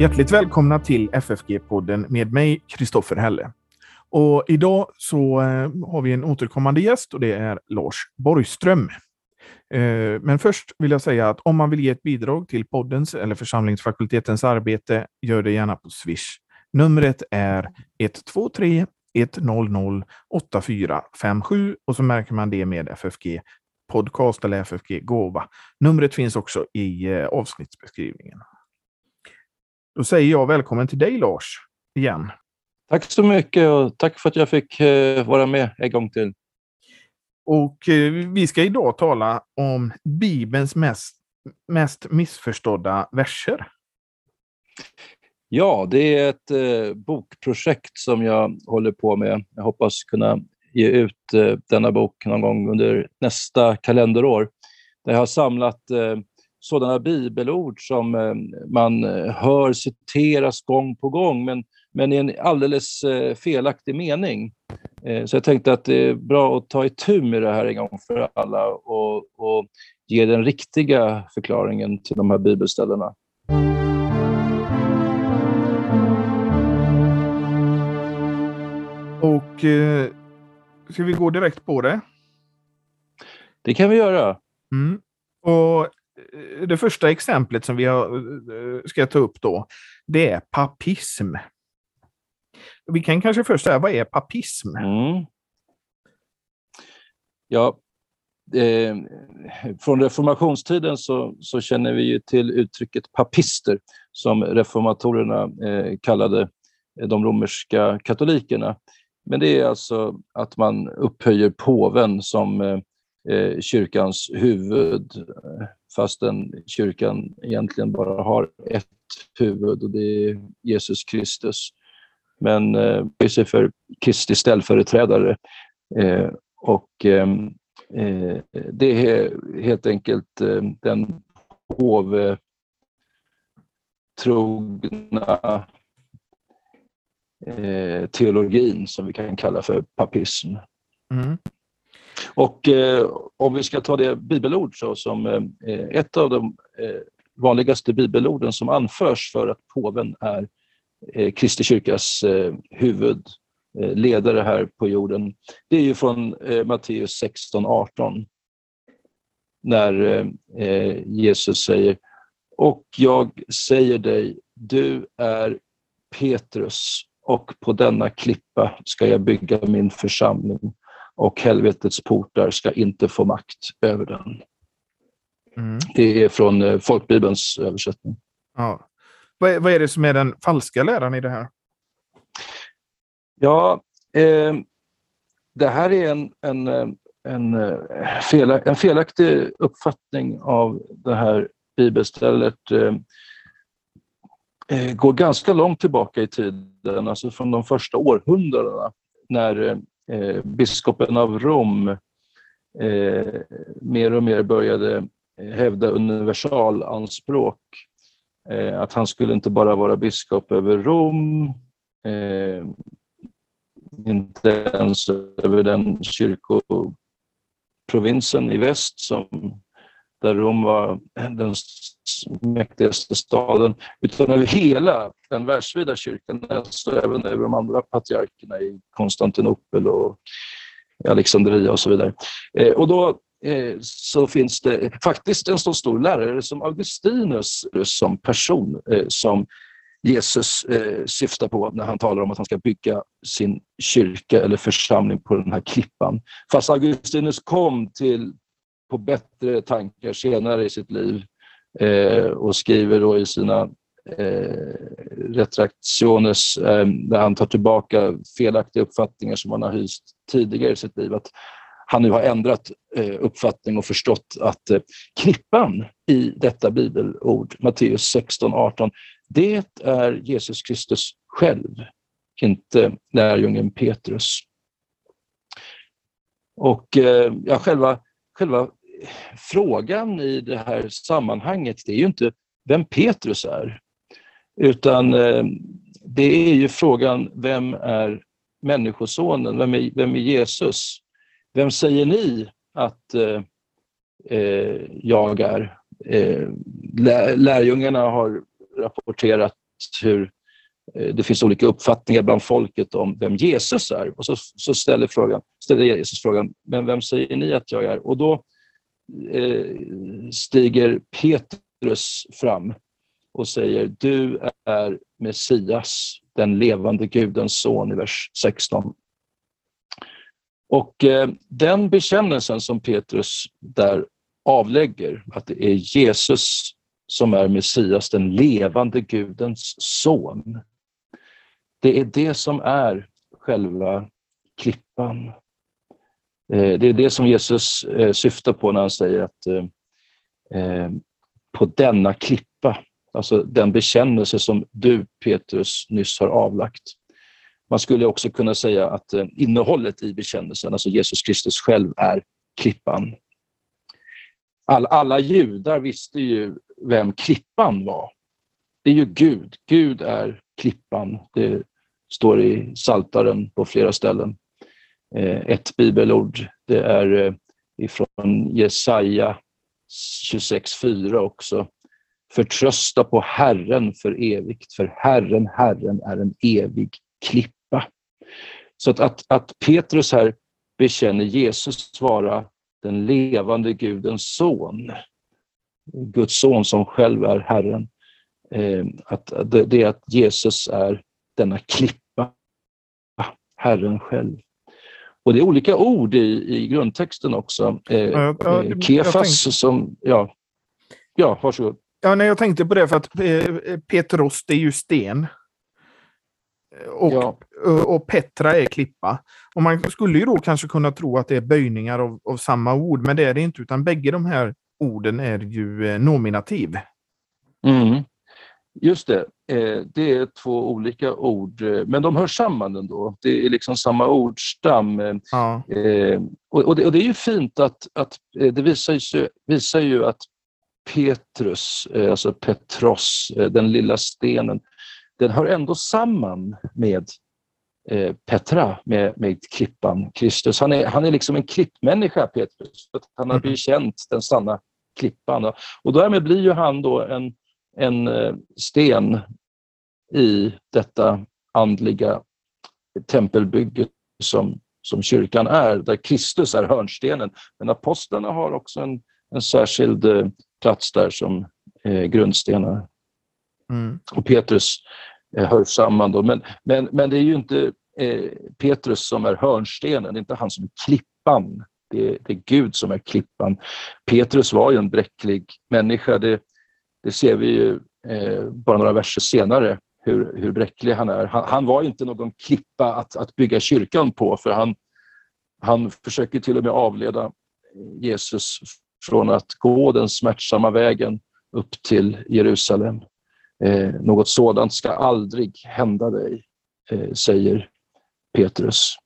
Hjärtligt välkomna till FFG-podden med mig, Kristoffer Helle. Och idag så eh, har vi en återkommande gäst och det är Lars Borgström. Eh, men först vill jag säga att om man vill ge ett bidrag till poddens eller församlingsfakultetens arbete, gör det gärna på Swish. Numret är 123 100 8457 och så märker man det med FFG podcast eller FFG gåva. Numret finns också i eh, avsnittsbeskrivningen. Då säger jag välkommen till dig Lars, igen. Tack så mycket och tack för att jag fick eh, vara med en gång till. Och eh, vi ska idag tala om Bibelns mest, mest missförstådda verser. Ja, det är ett eh, bokprojekt som jag håller på med. Jag hoppas kunna ge ut eh, denna bok någon gång under nästa kalenderår. Där jag har samlat eh, sådana bibelord som eh, man eh, hör citeras gång på gång, men, men i en alldeles eh, felaktig mening. Så jag tänkte att det är bra att ta itu med det här en gång för alla och, och ge den riktiga förklaringen till de här bibelställena. Och eh, ska vi gå direkt på det? Det kan vi göra. Mm. Och Eh, det första exemplet som vi har, eh, eh, ska ta upp då, det är papism. Vi kan kanske först säga, vad är papism? Mm. Ja, eh, från reformationstiden så, så, känner vi ju till uttrycket papister som reformatorerna eh, kallade de romerska katolikerna. Men det är alltså att man upphöjer påven som eh kyrkans huvud fastän kyrkan egentligen bara har ett huvud och det är Jesus Kristus. Men eh, sig för Kristi ställföreträdare. Eh, och ehm, eh, det är helt enkelt eh, den hovtrogna eh, teologin som vi kan kalla för papism. Mm. Och eh, om vi ska ta det bibelord så som eh, ett av de eh, vanligaste bibelorden som anförs för att påven är eh, Kristi kyrkas eh, huvudledare eh, här på jorden. Det är ju från eh, Matteus 16.18 när eh, eh, Jesus säger och jag säger dig, du är Petrus och på denna klippa ska jag bygga min församling och helvetets portar ska inte få makt över den. Mm. Det är från eh, folkbibelns översättning. Ja. Vad, är, vad är det som är den falska läran i det här? Ja, eh, det här är en, en, eh, en, eh, fel, en felaktig uppfattning av det här bibelstället. Eh, går ganska långt tillbaka i tiden, alltså från de första århundradena när eh, biskopen av Rom eh, mer och mer började eh, hävda universalanspråk. Eh, att han skulle inte bara vara biskop över Rom, eh, inte ens över den kyrkoprovinsen i väst som där Rom var den mäktigaste staden, utan över hela den världsvida kyrkan, alltså även över de andra patriarkerna i Konstantinopel och Alexandria och så vidare. Eh, och då eh, så finns det faktiskt en så stor lärare som Augustinus som person eh, som Jesus syftar på när han talar om att han ska bygga sin kyrka eller församling på den här klippan. Fast Augustinus kom till på bättre tankar senare i sitt liv eh, och skriver då i sina eh, retraktiones, eh, där han tar tillbaka felaktiga uppfattningar som han har hyst tidigare i sitt liv, att han nu har ändrat eh, uppfattning och förstått att eh, klippan i detta bibelord, Matteus 16, 18, det är Jesus Kristus själv, inte lärjungen Petrus. Och eh, ja, själva, själva frågan i det här sammanhanget, det är ju inte vem Petrus är, utan eh, det är ju frågan, vem är Människosonen? Vem är, vem är Jesus? Vem säger ni att eh, eh jag är? Eh, lärjungarna har rapporterat hur eh, det finns olika uppfattningar bland folket om vem Jesus är. Och så, så ställer, frågan, ställer Jesus frågan, men vem säger ni att jag är? Och då eh, Eh, stiger Petrus fram och säger, du är Messias, den levande Gudens son i vers 16. Och eh, den bekännelsen som Petrus där avlägger, att det är Jesus som är Messias, den levande Gudens son. Det är det som är själva klippan. Eh, det är det som Jesus eh, syftar på när han säger att eh, eh, på denna klippa, alltså den bekännelse som du Petrus nyss har avlagt. Man skulle också kunna säga att innehållet i bekännelsen, alltså Jesus Kristus själv är klippan. All, alla judar visste ju vem klippan var. Det är ju Gud. Gud är klippan. Det står i Saltaren på flera ställen. Eh, ett bibelord, det är eh, ifrån Jesaja 26.4 också. Förtrösta på Herren för evigt, för Herren, Herren är en evig klippa. Så att, att, att Petrus här bekänner Jesus vara den levande Gudens son, Guds son som själv är Herren, eh, att det är att Jesus är denna klippa, Herren själv. Och det är olika ord i, i grundtexten också. Eh, ja, ja, eh, Kefas tänkte... som, ja, ja, varsågod. Ja, nej, jag tänkte på det för att eh, Petros, det är ju sten. Och, ja. och Petra är klippa. Och man skulle ju då kanske kunna tro att det är böjningar av, av samma ord, men det är det inte, utan bägge de här orden är ju eh, nominativ. Mm. Just det, eh, det är två olika ord, eh, men de hör samman ändå. Det är liksom samma ordstam. Ja. Och, det, och, det, är ju fint att, att det visar ju, visar ju att Petrus, alltså Petros, den lilla stenen, den hör ändå samman med eh, Petra, med, med klippan Kristus. Han är, han är liksom en klippmänniska, Petrus, för han har mm. bekänt den sanna klippan. Och därmed blir ju han då en, en eh, sten i detta andliga tempelbygge som, som kyrkan är, där Kristus är hörnstenen. Men apostlarna har också en, en särskild eh, plats där som eh, grundstenar. Mm. Och Petrus eh, hör samman. Då. Men, men, men det är ju inte eh, Petrus som är hörnstenen, det är inte han som är klippan. Det är, det är Gud som är klippan. Petrus var ju en bräcklig människa. Det, det ser vi ju eh, bara några verser senare, hur, hur bräcklig han är. Han, han, var inte någon klippa att, att bygga kyrkan på, för han, han försöker till och med avleda Jesus från att gå den smärtsamma vägen upp till Jerusalem. Eh, något sådant ska aldrig hända dig, eh, säger Petrus.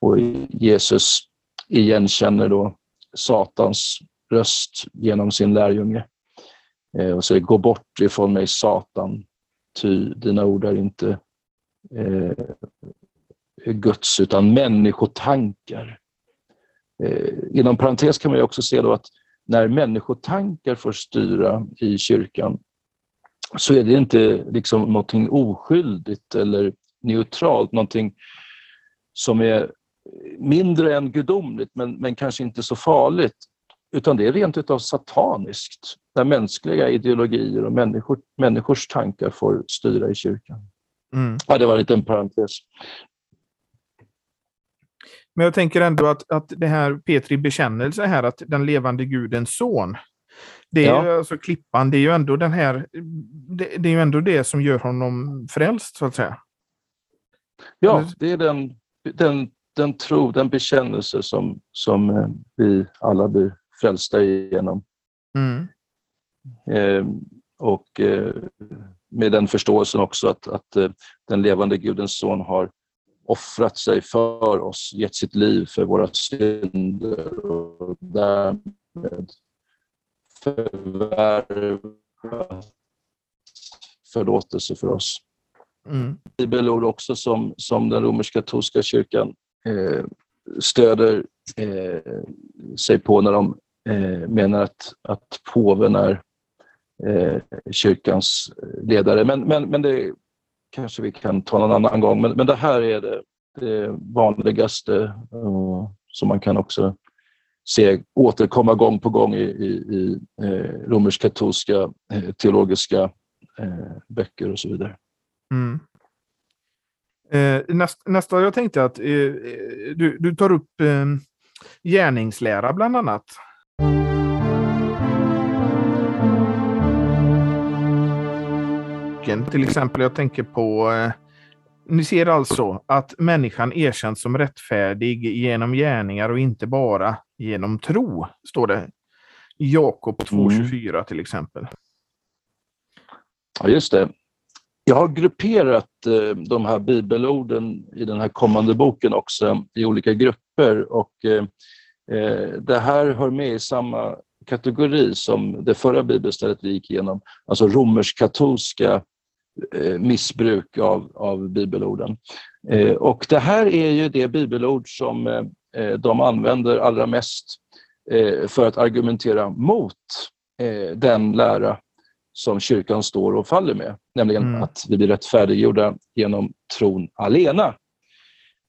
Och Jesus igenkänner då Satans röst genom sin lärjunge. Eh, och säger, gå bort ifrån mig Satan, ty dina ord är inte eh, Guds utan människotankar. Eh, inom parentes kan man också se då att när människotankar får styra i kyrkan så är det inte liksom någonting oskyldigt eller neutralt, någonting som är mindre än gudomligt men, men kanske inte så farligt. Utan det är rent utav sataniskt, när mänskliga ideologier och människor, människors tankar får styra i kyrkan. Mm. Ja, det var en liten parentes. Men jag tänker ändå att, att det här Petri bekännelse här, att den levande gudens son, det är ja. ju alltså klippan, det är ju ändå den här, det, det, är ju ändå det som gör honom frälst så att säga. Ja, det är den, den, den tro, den bekännelse som, som eh, vi alla blir frälsta igenom. Mm. Eh, och eh, med den förståelsen också att, att eh, den levande Gudens son har offrat sig för oss, gett sitt liv för våra synder och därmed förvärvat förlåtelse för oss. Mm. Bibelord också som, som den romersk-katolska kyrkan eh, stöder eh, sig på när de eh, menar att, att påven är eh, kyrkans ledare. Men, men, men det kanske vi kan ta någon annan gång. Men, men det här är det, det vanligaste och, som man kan också se återkomma gång på gång i, i, i eh, romersk-katolska eh, teologiska eh, böcker och så vidare. Mm. Eh, näst, nästa, jag tänkte att eh, eh du, du tar upp eh, gärningslära bland annat. Till exempel, jag tänker på eh, ni ser alltså att människan erkänns som rättfärdig genom gärningar och inte bara genom tro, står det. Jakob 2.24 mm. till exempel. Ja, just det. Jag har grupperat eh, de här bibelorden i den här kommande boken också i olika grupper och eh, det här hör med i samma kategori som det förra bibelstället vi gick igenom, alltså romersk-katolska Eh, missbruk av, av bibelorden. Eh, och det här är ju det bibelord som eh, de använder allra mest för att argumentera mot den lära som kyrkan står och faller med, nämligen mm. att vi blir rättfärdiggjorda genom tron alena.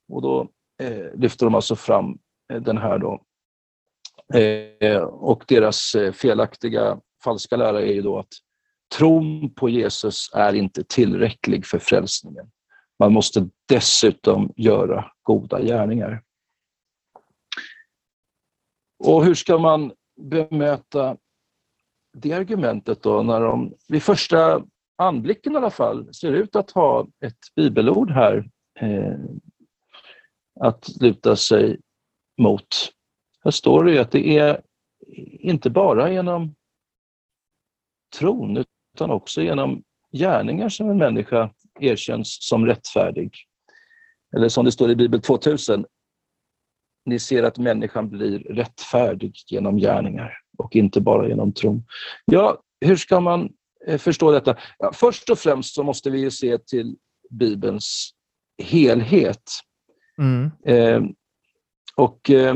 Och då eh, lyfter de alltså fram den här då. Eh, och deras eh, felaktiga, falska lära är ju då att tron på Jesus är inte tillräcklig för frälsningen. Man måste dessutom göra goda gärningar. Och hur ska man bemöta det argumentet då när de vid första anblicken i alla fall ser ut att ha ett bibelord här eh, att luta sig mot. Här står det ju att det är inte bara genom tron utan också genom gärningar som en människa erkänns som rättfärdig. Eller som det står i Bibel 2000, ni ser att människan blir rättfärdig genom gärningar och inte bara genom tron. Ja, hur ska man eh, förstå detta? Ja, först och främst så måste vi se till Bibelns helhet. Mm. Eh, och eh,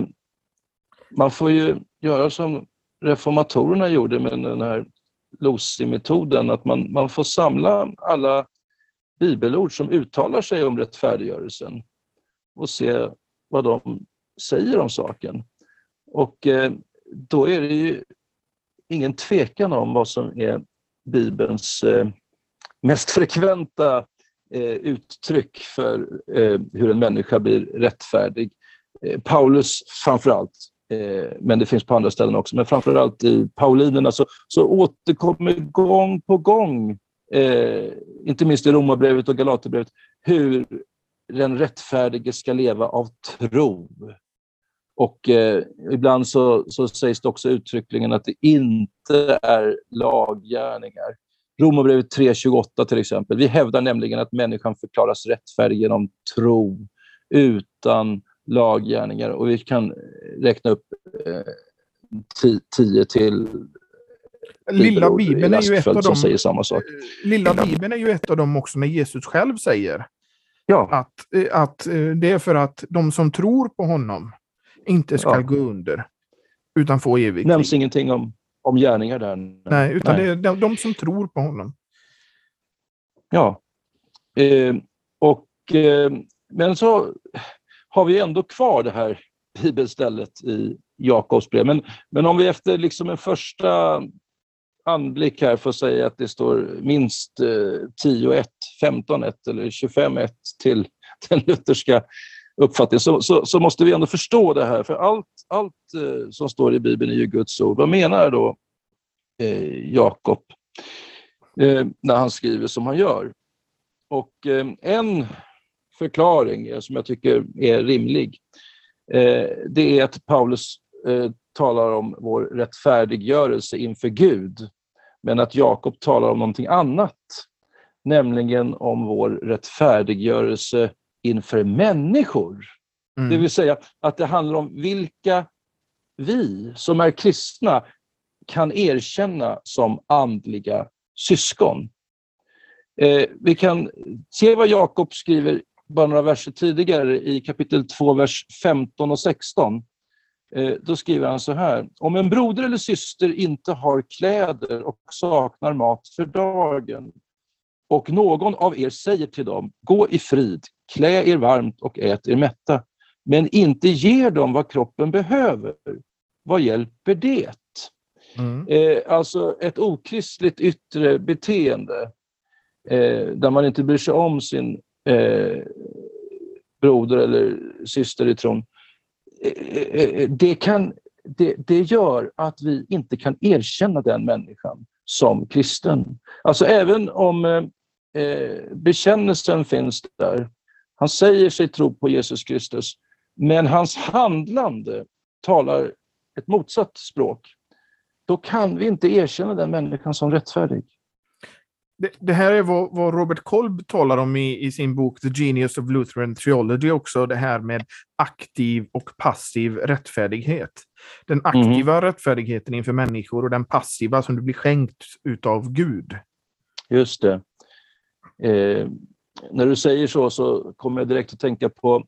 man får ju göra som reformatorerna gjorde med den här Losi-metoden, att man, man får samla alla bibelord som uttalar sig om rättfärdiggörelsen och se vad de säger om saken. Och eh, då är det ju ingen tvekan om vad som är Bibelns eh, mest frekventa eh, uttryck för eh, hur en människa blir rättfärdig. Eh, Paulus framförallt allt. Eh, men det finns på andra ställen också. Men framförallt i Paulinerna så, så återkommer gång på gång, eh, inte minst i Romarbrevet och Galaterbrevet, hur den rättfärdige ska leva av tro. Och eh, ibland så, så sägs det också uttryckligen att det inte är laggärningar. Romarbrevet 3.28 till exempel. Vi hävdar nämligen att människan förklaras rättfärdig genom tro utan laggärningar och vi kan räkna upp eh, tio till Lilla Bibeln är ju ett av dem. säger samma sak. Eh, Lilla Bibeln är ju ett av dem också när Jesus själv säger ja. att, eh, att eh, det är för att de som tror på honom inte ska ja. gå under utan få evigt nämns liv. ingenting om, om gärningar där. Nej, utan Nej. det är de, de, som tror på honom. Ja. Eh, och, eh, men så har vi ändå kvar det här bibelstället i Jakobs brev. Men, men om vi efter liksom en första anblick här får säga att det står minst eh, 10-1, 15-1 eller 25-1 till den lutherska uppfattningen så, så, så, måste vi ändå förstå det här. För allt, allt eh, som står i Bibeln är ju Guds ord. Vad menar då eh, Jakob eh, när han skriver som han gör? Och eh, en förklaring som jag tycker är rimlig. Eh, det är att Paulus eh, talar om vår rättfärdiggörelse inför Gud, men att Jakob talar om någonting annat, nämligen om vår rättfärdiggörelse inför människor. Mm. Det vill säga att det handlar om vilka vi som är kristna kan erkänna som andliga syskon. Eh, vi kan se vad Jakob skriver bara några verser tidigare i kapitel 2, vers 15 och 16. Eh, då skriver han så här. Om en broder eller syster inte har kläder och saknar mat för dagen och någon av er säger till dem, gå i frid, klä er varmt och ät er mätta, men inte ger dem vad kroppen behöver, vad hjälper det? Mm. Eh, alltså ett okristligt yttre beteende eh, där man inte bryr sig om sin eh, broder eller syster i tron. Eh, eh, eh, det, kan, det, det gör att vi inte kan erkänna den människan som kristen. Alltså även om eh, eh, bekännelsen finns där, han säger sig tro på Jesus Kristus, men hans handlande talar ett motsatt språk, då kan vi inte erkänna den människan som rättfärdig. Det, det här är vad, vad, Robert Kolb talar om i, i, sin bok The Genius of Lutheran Theology också, det här med aktiv och passiv rättfärdighet. Den aktiva mm. rättfärdigheten inför människor och den passiva som du blir skänkt utav Gud. Just det. Eh, när du säger så så kommer jag direkt att tänka på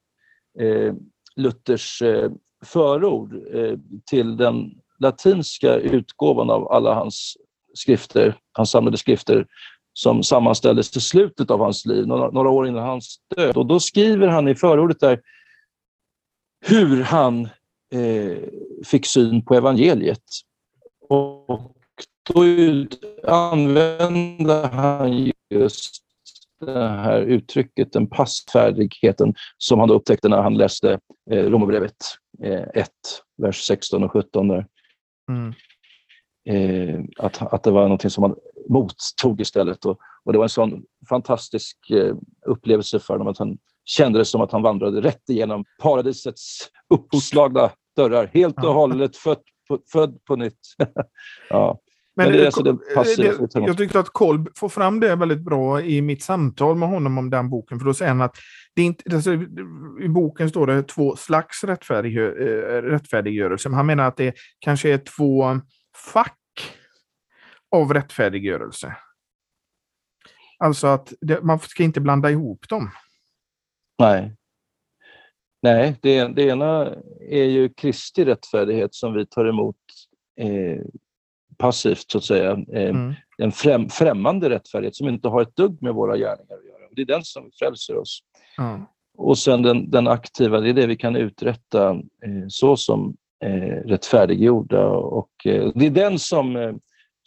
eh, Luthers eh, förord eh, till den latinska utgåvan av alla hans skrifter, hans samlade skrifter, som sammanställdes till slutet av hans liv, några, några år innan hans död. Och då skriver han i förordet där hur han eh, fick syn på evangeliet. Och då använder han just det här uttrycket, den passfärdigheten, som han upptäckte när han läste eh, Romarbrevet eh, 1, vers 16 och 17. Där. Mm. Eh, att, att det var något som man mottog istället. Och, och det var en sån fantastisk eh, upplevelse för honom att han kände det som att han vandrade rätt igenom paradisets uppslagna dörrar, helt och hållet född på, född på nytt. ja. Men, Men det, alltså det det, jag tyckte att Kolb får fram det väldigt bra i mitt samtal med honom om den boken. För då säger han att det inte, alltså, i boken står det två slags rättfärdig, eh, rättfärdiggörelse. Men han menar att det kanske är två fack av rättfärdiggörelse. Alltså att det, man ska inte blanda ihop dem. Nej. Nej, det, det ena är ju Kristi rättfärdighet som vi tar emot eh, passivt så att säga. Eh, mm. En främ, främmande rättfärdighet som inte har ett dugg med våra gärningar att göra. Det är den som frälser oss. Mm. Och sen den, den, aktiva, det är det vi kan uträtta eh, så som eh, rättfärdiggjorda. Och, eh, det är den som, eh,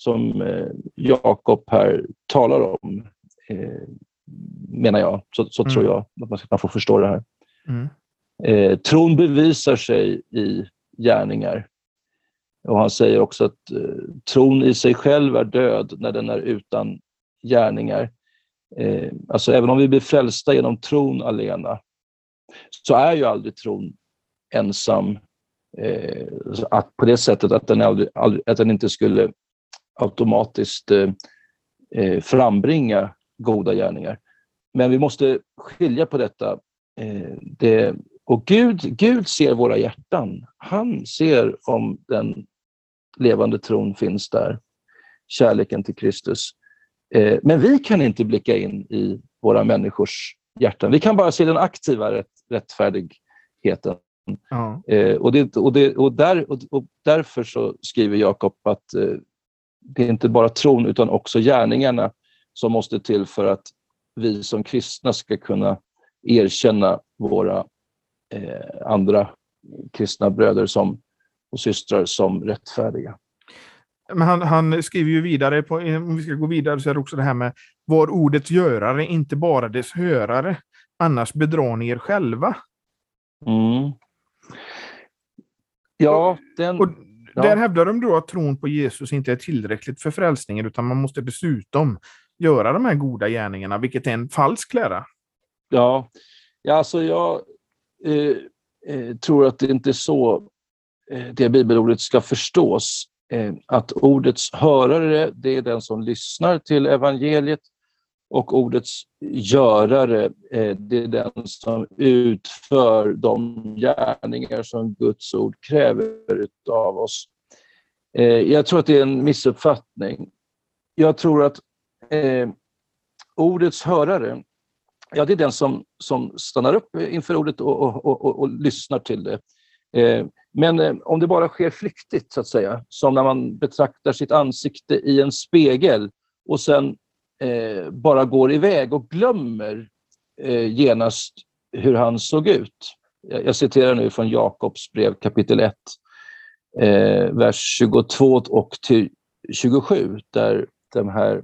som eh, Jakob här talar om, eh, menar jag. Så, så mm. tror jag att man, man får förstå det här. Mm. Eh, tron bevisar sig i gärningar. Och Han säger också att eh, tron i sig själv är död när den är utan gärningar. Eh, alltså även om vi blir frälsta genom tron alena så är ju aldrig tron ensam eh, att på det sättet att den, aldrig, aldrig, att den inte skulle automatiskt eh, eh, frambringa goda gärningar. Men vi måste skilja på detta. Eh, det, och Gud, Gud ser våra hjärtan. Han ser om den levande tron finns där, kärleken till Kristus. Eh, men vi kan inte blicka in i våra människors hjärtan. Vi kan bara se den aktiva rätt, rättfärdigheten. Ja. Eh, och, det, och, det, och, där, och, och därför så skriver Jakob att eh, det är inte bara tron utan också gärningarna som måste till för att vi som kristna ska kunna erkänna våra eh, andra kristna bröder som, och systrar som rättfärdiga. Men han, han, skriver ju vidare, på, om vi ska gå vidare, så är det också det här med var ordets görare, inte bara dess hörare. Annars bedrar ni er själva. Mm. Ja, den... Och, Ja. Där hävdar de då att tron på Jesus inte är tillräckligt för frälsningen, utan man måste dessutom göra de här goda gärningarna, vilket är en falsk lära. Ja, ja alltså jag eh, eh, tror att det inte är så eh, det bibelordet ska förstås. Eh, att ordets hörare, det är den som lyssnar till evangeliet och ordets görare, eh, det är den som utför de gärningar som Guds ord kräver av oss. Eh, jag tror att det är en missuppfattning. Jag tror att eh, ordets hörare, ja det är den som, som stannar upp inför ordet och, och, och, och lyssnar till det. Eh, men eh, om det bara sker flyktigt, så att säga, som när man betraktar sitt ansikte i en spegel och sen eh, bara går iväg och glömmer eh, genast hur han såg ut. Jag, jag citerar nu från Jakobs brev kapitel 1, eh, vers 22 och till 27, där de här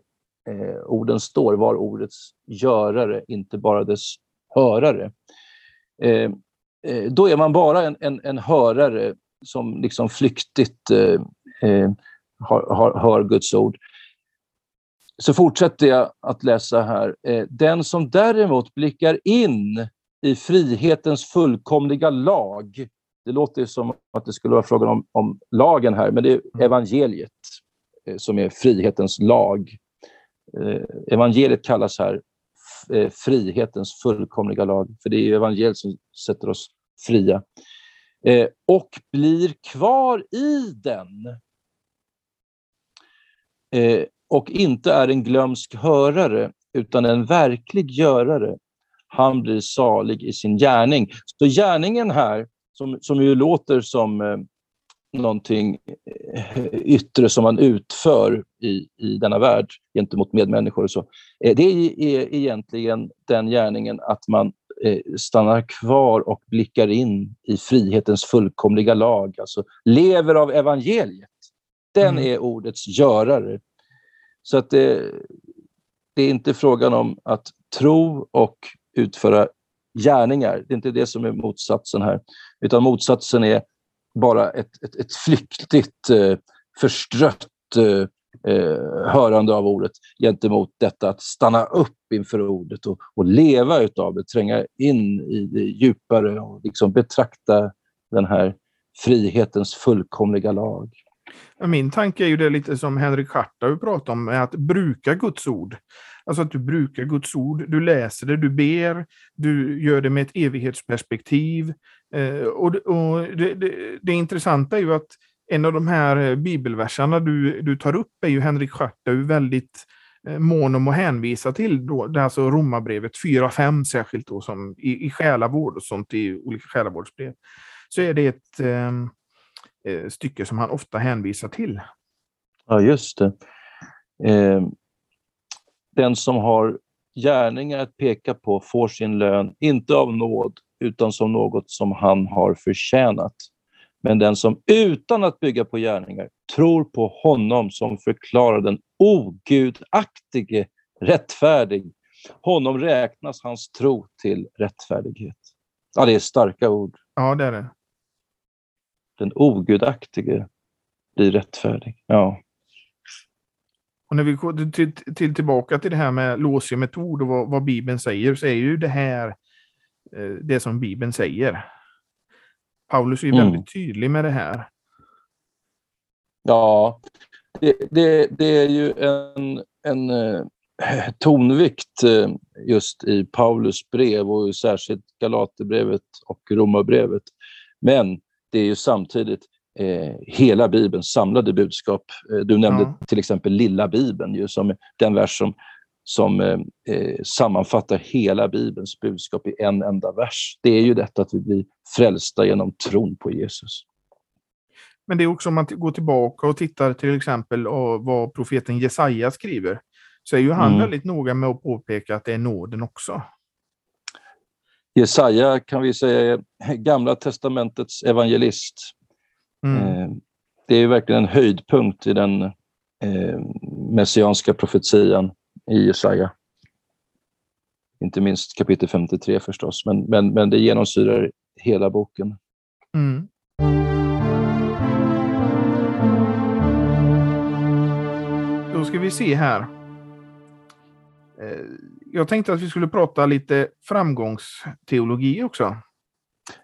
eh, orden står, var ordets görare, inte bara dess hörare. Eh, eh, då är man bara en, en, en hörare som liksom flyktigt eh, eh, har, har, hör Guds ord. Så fortsätter jag att läsa här. Eh, den som däremot blickar in i frihetens fullkomliga lag. Det låter som att det skulle vara frågan om, om lagen här, men det är mm. evangeliet som är frihetens lag. Evangeliet kallas här frihetens fullkomliga lag, för det är evangeliet som sätter oss fria. Eh, och blir kvar i den. Och inte är en glömsk hörare, utan en verklig görare. Han blir salig i sin gärning. Så gärningen här, som, som ju låter som eh, någonting eh, yttre som man utför i, i denna värld gentemot medmänniskor och så. Eh, det är egentligen den gärningen att man Eh, stannar kvar och blickar in i frihetens fullkomliga lag, alltså lever av evangeliet. Den mm. är ordets görare. Så att det, det är inte frågan om att tro och utföra gärningar. Det är inte det som är motsatsen här, utan motsatsen är bara ett, ett, ett flyktigt, eh, förstrött eh, eh, hörande av ordet gentemot detta att stanna upp inför ordet och, och leva utav det, tränga in i det djupare och liksom betrakta den här frihetens fullkomliga lag. Min tanke är ju det lite som Henrik Schartau pratade om, att bruka Guds ord. Alltså att du brukar Guds ord, du läser det, du ber, du gör det med ett evighetsperspektiv. Eh, och, och det, det, det, intressanta är ju att en av de här bibelverserna du, du tar upp är ju Henrik Schartau väldigt eh, mån om att hänvisa till. Då, det är alltså Romarbrevet 4-5 särskilt då, som i, i själavård och sånt i olika själavårdsbrev. Så är det ett ehm, eh, stycke som han ofta hänvisar till. Ja, just det. Eh, den som har gärningar att peka på får sin lön, inte av nåd, utan som något som han har förtjänat. Men den som utan att bygga på gärningar tror på honom som förklarar den ogudaktige rättfärdig, honom räknas hans tro till rättfärdighet. Ja, det är starka ord. Ja, det är det. Den ogudaktige blir rättfärdig. Ja. Och när vi går till, till, tillbaka till det här med låsig metod och vad, vad Bibeln säger, så är ju det här eh, det som Bibeln säger. Paulus är mm. väldigt tydlig med det här. Ja, det, det, det är ju en, en eh, tonvikt eh, just i Paulus brev och särskilt Galaterbrevet och Romarbrevet. Men det är ju samtidigt eh, hela Bibelns samlade budskap. Eh, du nämnde ja. till exempel lilla Bibeln, ju, som den vers som som eh, eh, sammanfattar hela Bibelns budskap i en enda vers. Det är ju detta att vi blir frälsta genom tron på Jesus. Men det är också om man går tillbaka och tittar till exempel vad profeten Jesaja skriver, så är ju han mm. väldigt noga med att påpeka att det är nåden också. Jesaja kan vi säga är Gamla testamentets evangelist. Mm. Eh, det är verkligen en höjdpunkt i den eh, messianska profetian i Jesaja. Inte minst kapitel 53 förstås, men, men, men det genomsyrar hela boken. Mm. Då ska vi se här. Jag tänkte att vi skulle prata lite framgångsteologi också.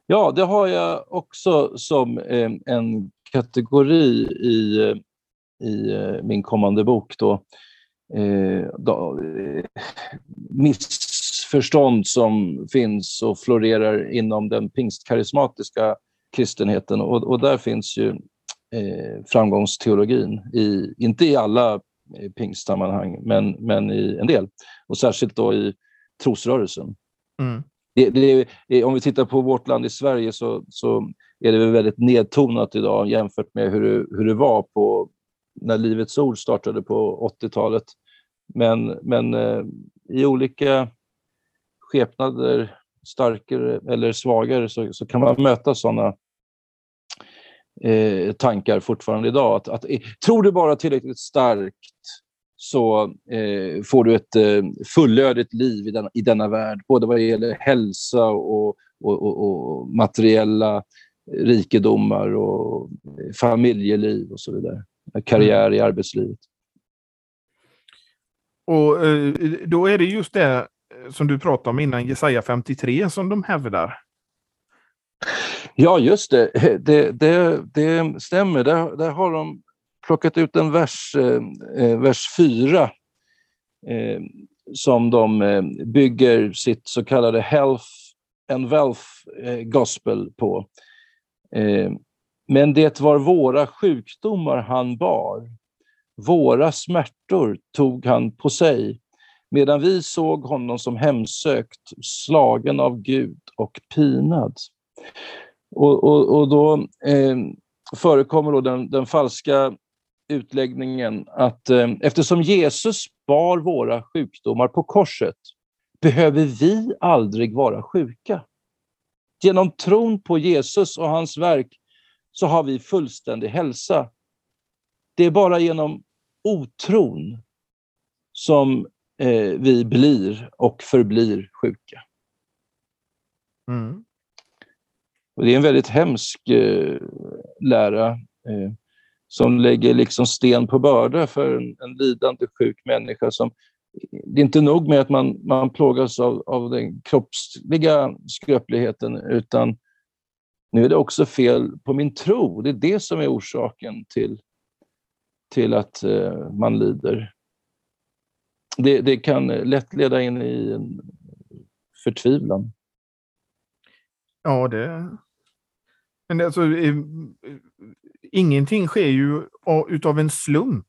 Ja, det har jag också som eh, en kategori i, eh, i eh, min kommande bok. Då då, missförstånd som finns och florerar inom den pingstkarismatiska kristenheten. Och, och där finns ju eh, framgångsteologin, i, inte i alla eh, pingstsammanhang, men, men i en del. Och särskilt då i trosrörelsen. Mm. Det, det, om vi tittar på vårt land i Sverige så, så är det väldigt nedtonat idag jämfört med hur det, hur det var på när Livets Ord startade på 80-talet. Men, men eh, i olika skepnader, starkare eller svagare, så, så kan man möta sådana eh, tankar fortfarande idag. Att, att, tror du bara tillräckligt starkt så eh, får du ett eh, fullödigt liv i denna, i denna värld, både vad gäller hälsa och, och, och, och materiella rikedomar och familjeliv och så vidare. Karriär i arbetslivet. Och eh, då är det just det som du pratade om innan, Jesaja 53, som de hävdar. Ja, just det. Det, det, det stämmer. Där, där har de plockat ut en vers, eh, eh vers 4, eh, som de eh, bygger sitt så kallade health and wealth eh, gospel på. Eh, men det var våra sjukdomar han bar. Våra smärtor tog han på sig, medan vi såg honom som hemsökt, slagen av Gud och pinad. Och, och, och då eh, förekommer då den, den, falska utläggningen att eh, eftersom Jesus bar våra sjukdomar på korset behöver vi aldrig vara sjuka. Genom tron på Jesus och hans verk så har vi fullständig hälsa. Det är bara genom otron som eh, vi blir och förblir sjuka. Mm. Och det är en väldigt hemsk eh, lära eh, som lägger liksom sten på börda för en, en lidande sjuk människa. Som, det är inte nog med att man, man plågas av, av den kroppsliga skröpligheten utan nu är det också fel på min tro. Det är det som är orsaken till, till att eh, man lider. Det, det kan lätt leda in i en förtvivlan. Ja, det... Men det, alltså, ingenting sker ju utav en slump.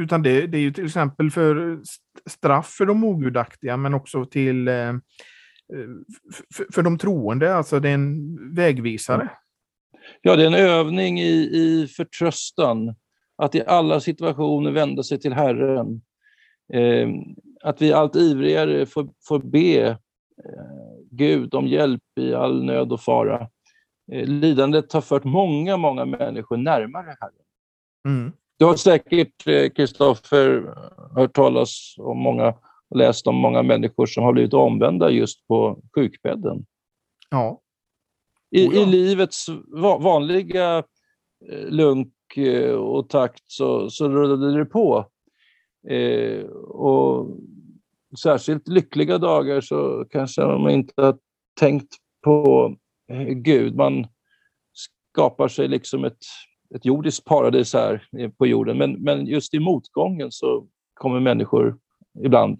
Utan det, det är ju till exempel för straff för de ogudaktiga, men också till eh, för, för de troende, alltså det är en vägvisare. Ja, det är en övning i, i förtröstan, att i alla situationer vända sig till Herren. Eh, att vi allt ivrigare får, får be eh, Gud om hjälp i all nöd och fara. Eh, lidandet har fört många, många människor närmare Herren. Mm. Du har säkert, Kristoffer, eh, hört talas om många och läst om många människor som har blivit omvända just på sjukbädden. Ja. I, oh ja. I livets vanliga eh, lunk och takt så, så rullade det på. Eh, och särskilt lyckliga dagar så kanske man inte har tänkt på eh, Gud. Man skapar sig liksom ett, ett jordiskt paradis här på jorden. Men, men just i motgången så kommer människor ibland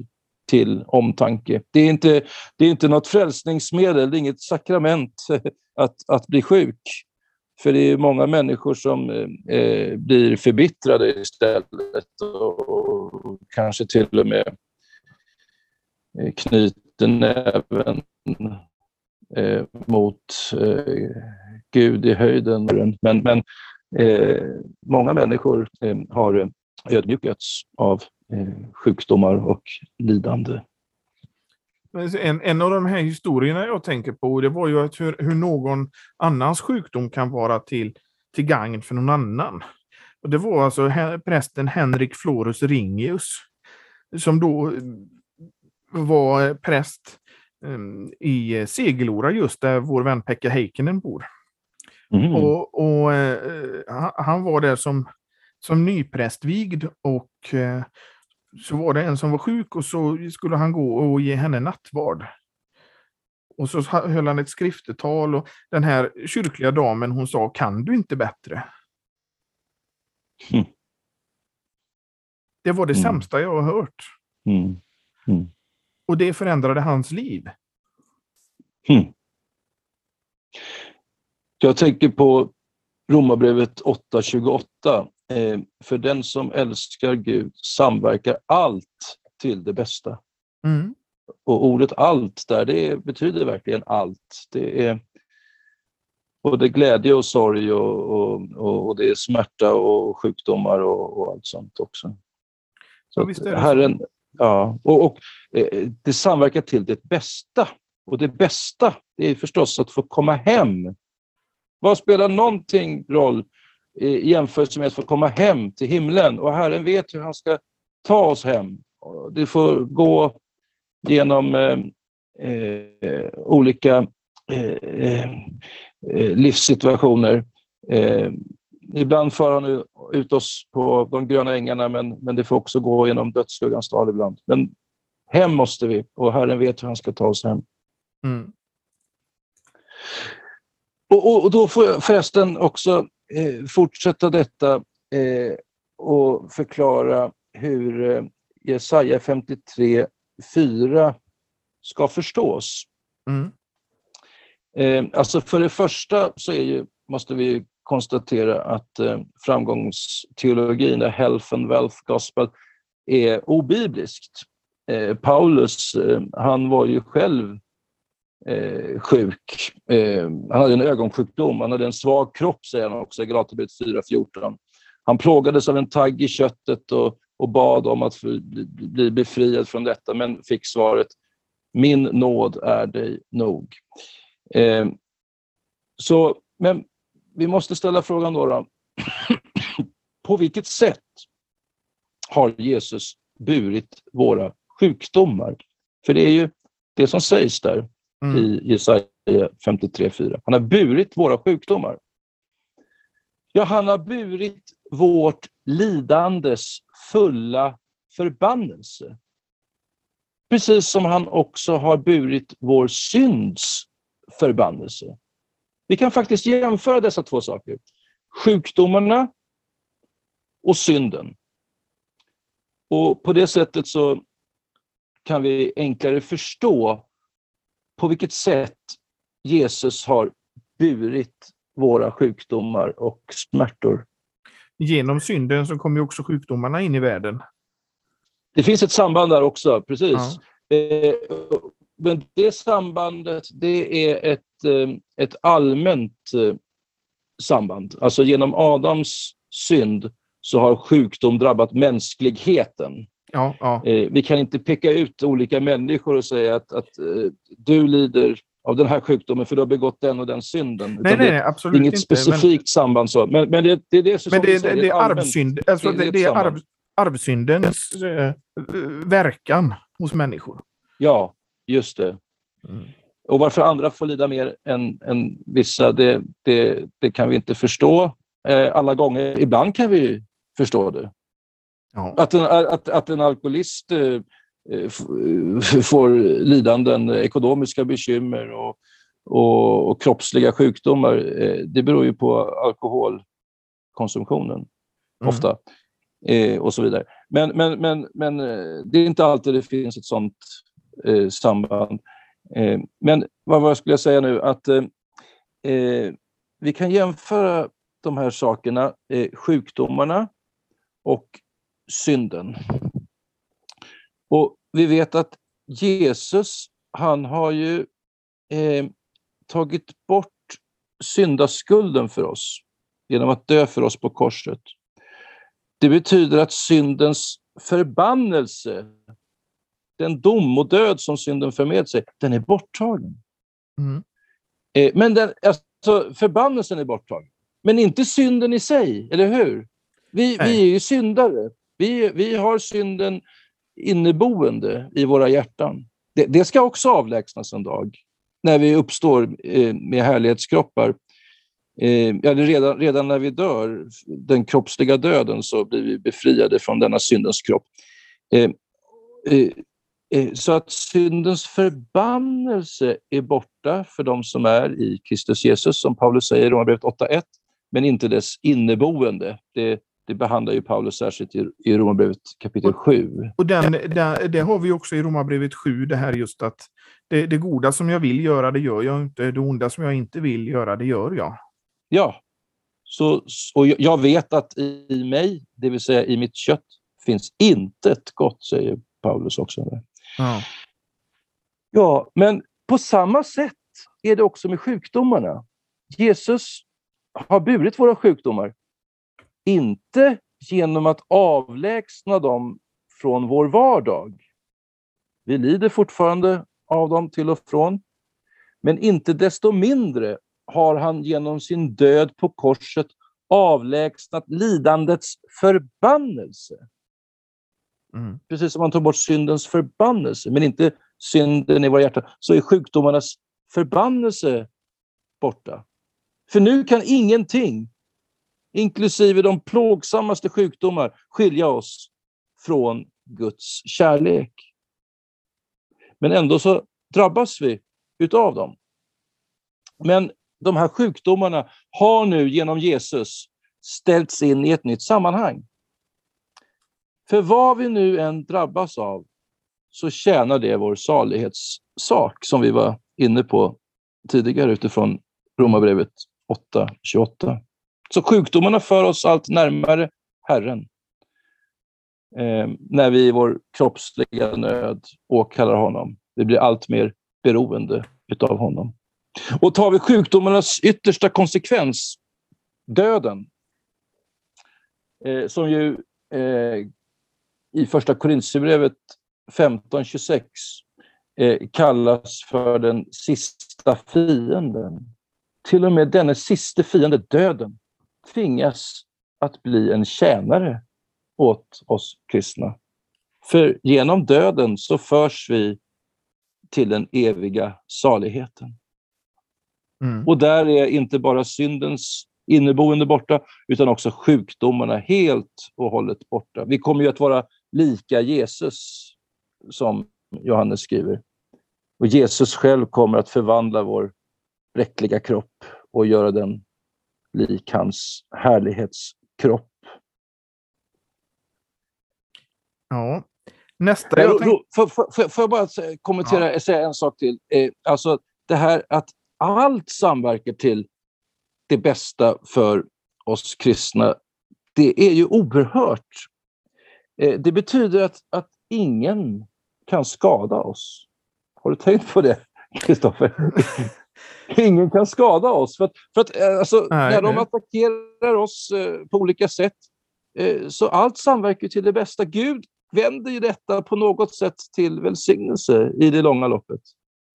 till omtanke. Det är inte, det är inte något frälsningsmedel, det är inget sakrament eh, att, att bli sjuk. För det är många människor som eh, eh blir förbittrade istället och kanske till och med Eh, knyter näven eh, mot eh, Gud i höjden. Men, men eh, många människor eh, har ödmjukats av eh, sjukdomar och lidande. En, en av de här historierna jag tänker på, det var ju att hur, hur någon annans sjukdom kan vara till, till gagn för någon annan. Och det var alltså prästen Henrik Florus Ringius, som då var präst um, i Segelora, just där vår vän Pekka Heikkinen bor. Mm. Och, och uh, han var där som, som nyprästvigd och uh, så var det en som var sjuk och så skulle han gå och ge henne nattvard. Och så höll han ett skriftetal och den här kyrkliga damen hon sa, kan du inte bättre? Mm. Det var det mm. sämsta jag har hört. Mm. Och det förändrade hans liv. Mm. Jag tänker på Romarbrevet 8.28 Eh, för den som älskar Gud samverkar allt till det bästa. Mm. Och ordet allt där, det betyder verkligen allt. Det är, både glädje och sorg och, och, och, det är smärta och sjukdomar och, och allt sånt också. Så ja, det Herren, ja, och, och eh, det samverkar till det bästa. Och det bästa det är förstås att få komma hem. Vad spelar någonting roll eh, i jämförelse med att få komma hem till himlen? Och Herren vet hur han ska ta oss hem. Det får gå genom eh, eh, olika eh, eh, eh livssituationer. Ibland för han ut oss på de gröna ängarna, men, men det får också gå genom dödsskuggans dal ibland. Men hem måste vi och Herren vet hur han ska ta oss hem. Mm. Och, och, då får jag förresten också eh, fortsätta detta eh, och förklara hur eh, Jesaja 53, 4 ska förstås. Mm. Eh, alltså för det första så är ju, måste vi konstatera att eh, framgångsteologin, health and wealth gospel, är obibliskt. Eh, Paulus, eh, han var ju själv eh, sjuk. Eh, han hade en ögonsjukdom, han hade en svag kropp, säger han också i Galaterbrevet 4.14. Han plågades av en tagg i köttet och, och bad om att bli, bli befriad från detta, men fick svaret min nåd är dig nog. Eh, så, men vi måste ställa frågan då, då. på vilket sätt har Jesus burit våra sjukdomar? För det är ju det som sägs där mm. i Jesaja 53.4. Han har burit våra sjukdomar. Ja, han har burit vårt lidandes fulla förbannelse. Precis som han också har burit vår synds förbannelse. Vi kan faktiskt jämföra dessa två saker. Sjukdomarna och synden. Och på det sättet så kan vi enklare förstå på vilket sätt Jesus har burit våra sjukdomar och smärtor. Genom synden så kommer också sjukdomarna in i världen. Det finns ett samband där också, precis. Ja. Eh, men det sambandet, det är ett, eh, ett allmänt eh, samband. Alltså genom Adams synd så har sjukdom drabbat mänskligheten. Ja, ja. Vi kan inte peka ut olika människor och säga att, att du lider av den här sjukdomen för du har begått den och den synden. Nej, nej, nej absolut inget inte. specifikt men... samband. Så. Men, men det, det är det som men det, det, det, är arvsynd, alltså det, det är arv, arvsyndens äh, verkan hos människor. Ja, just det. Mm. Och varför andra får lida mer än, än vissa, det, det, det kan vi inte förstå eh, alla gånger. Ibland kan vi förstå det. Ja. Att, en, att, att en alkoholist eh, eh får lidanden, ekonomiska bekymmer och, och, och kroppsliga sjukdomar, eh, det beror ju på alkoholkonsumtionen mm. ofta. Eh, och så vidare. Men, men, men, men eh, det är inte alltid det finns ett sådant eh, samband. Eh, men vad, vad skulle jag säga nu? Att eh, eh, vi kan jämföra de här sakerna, eh, sjukdomarna och synden. Och vi vet att Jesus, han har ju eh, tagit bort syndaskulden för oss genom att dö för oss på korset. Det betyder att syndens förbannelse den dom och död som synden för med sig, den är borttagen. Mm. Eh, men den, alltså, förbannelsen är borttagen. Men inte synden i sig, eller hur? Vi, vi är ju syndare. Vi, vi har synden inneboende i våra hjärtan. Det, det ska också avlägsnas en dag, när vi uppstår eh, med härlighetskroppar. Eh, ja, redan, redan när vi dör, den kroppsliga döden, så blir vi befriade från denna syndens kropp. Eh, eh Eh, så att syndens förbannelse är borta för de som är i Kristus Jesus, som Paulus säger i Romarbrevet 8.1, men inte dess inneboende. Det, det behandlar ju Paulus särskilt i, i Romarbrevet kapitel 7. Och den, den, det har vi också i Romarbrevet 7, det här just att det, det goda som jag vill göra, det gör jag inte. Det onda som jag inte vill göra, det gör jag. Ja, så, och jag vet att i mig, det vill säga i mitt kött, finns intet gott, säger Paulus också. Ja. ja, men på samma sätt är det också med sjukdomarna. Jesus har burit våra sjukdomar, inte genom att avlägsna dem från vår vardag. Vi lider fortfarande av dem till och från, men inte desto mindre har han genom sin död på korset avlägsnat lidandets förbannelse. Mm. Precis som man tog bort syndens förbannelse, men inte synden i våra hjärtan, så är sjukdomarnas förbannelse borta. För nu kan ingenting, inklusive de plågsammaste sjukdomar, skilja oss från Guds kärlek. Men ändå så drabbas vi utav dem. Men de här sjukdomarna har nu genom Jesus ställts in i ett nytt sammanhang. För vad vi nu än drabbas av så tjänar det vår salighetssak som vi var inne på tidigare utifrån Romarbrevet 8.28. Så sjukdomarna för oss allt närmare Herren. Eh, när vi i vår kroppsliga nöd åkallar honom. Vi blir allt mer beroende utav honom. Och tar vi sjukdomarnas yttersta konsekvens, döden, eh, som ju eh, i första Korintierbrevet 15.26 eh, kallas för den sista fienden. Till och med denne sista fiende, döden, tvingas att bli en tjänare åt oss kristna. För genom döden så förs vi till den eviga saligheten. Mm. Och där är inte bara syndens inneboende borta, utan också sjukdomarna helt och hållet borta. Vi kommer ju att vara lika Jesus, som Johannes skriver. Och Jesus själv kommer att förvandla vår bräckliga kropp och göra den lik hans härlighetskropp. Ja. Nästa... Jag tänk... får, får, får, jag bara kommentera, ja. säga en sak till? Eh, alltså det här att allt samverkar till det bästa för oss kristna, det är ju oerhört. Eh, det betyder att, att ingen kan skada oss. Har du tänkt på det, Kristoffer? ingen kan skada oss. För att, för att eh, alltså, nej, när de attackerar oss eh, på olika sätt, så allt samverkar till det bästa. Gud vänder ju detta på något sätt till välsignelse i det långa loppet.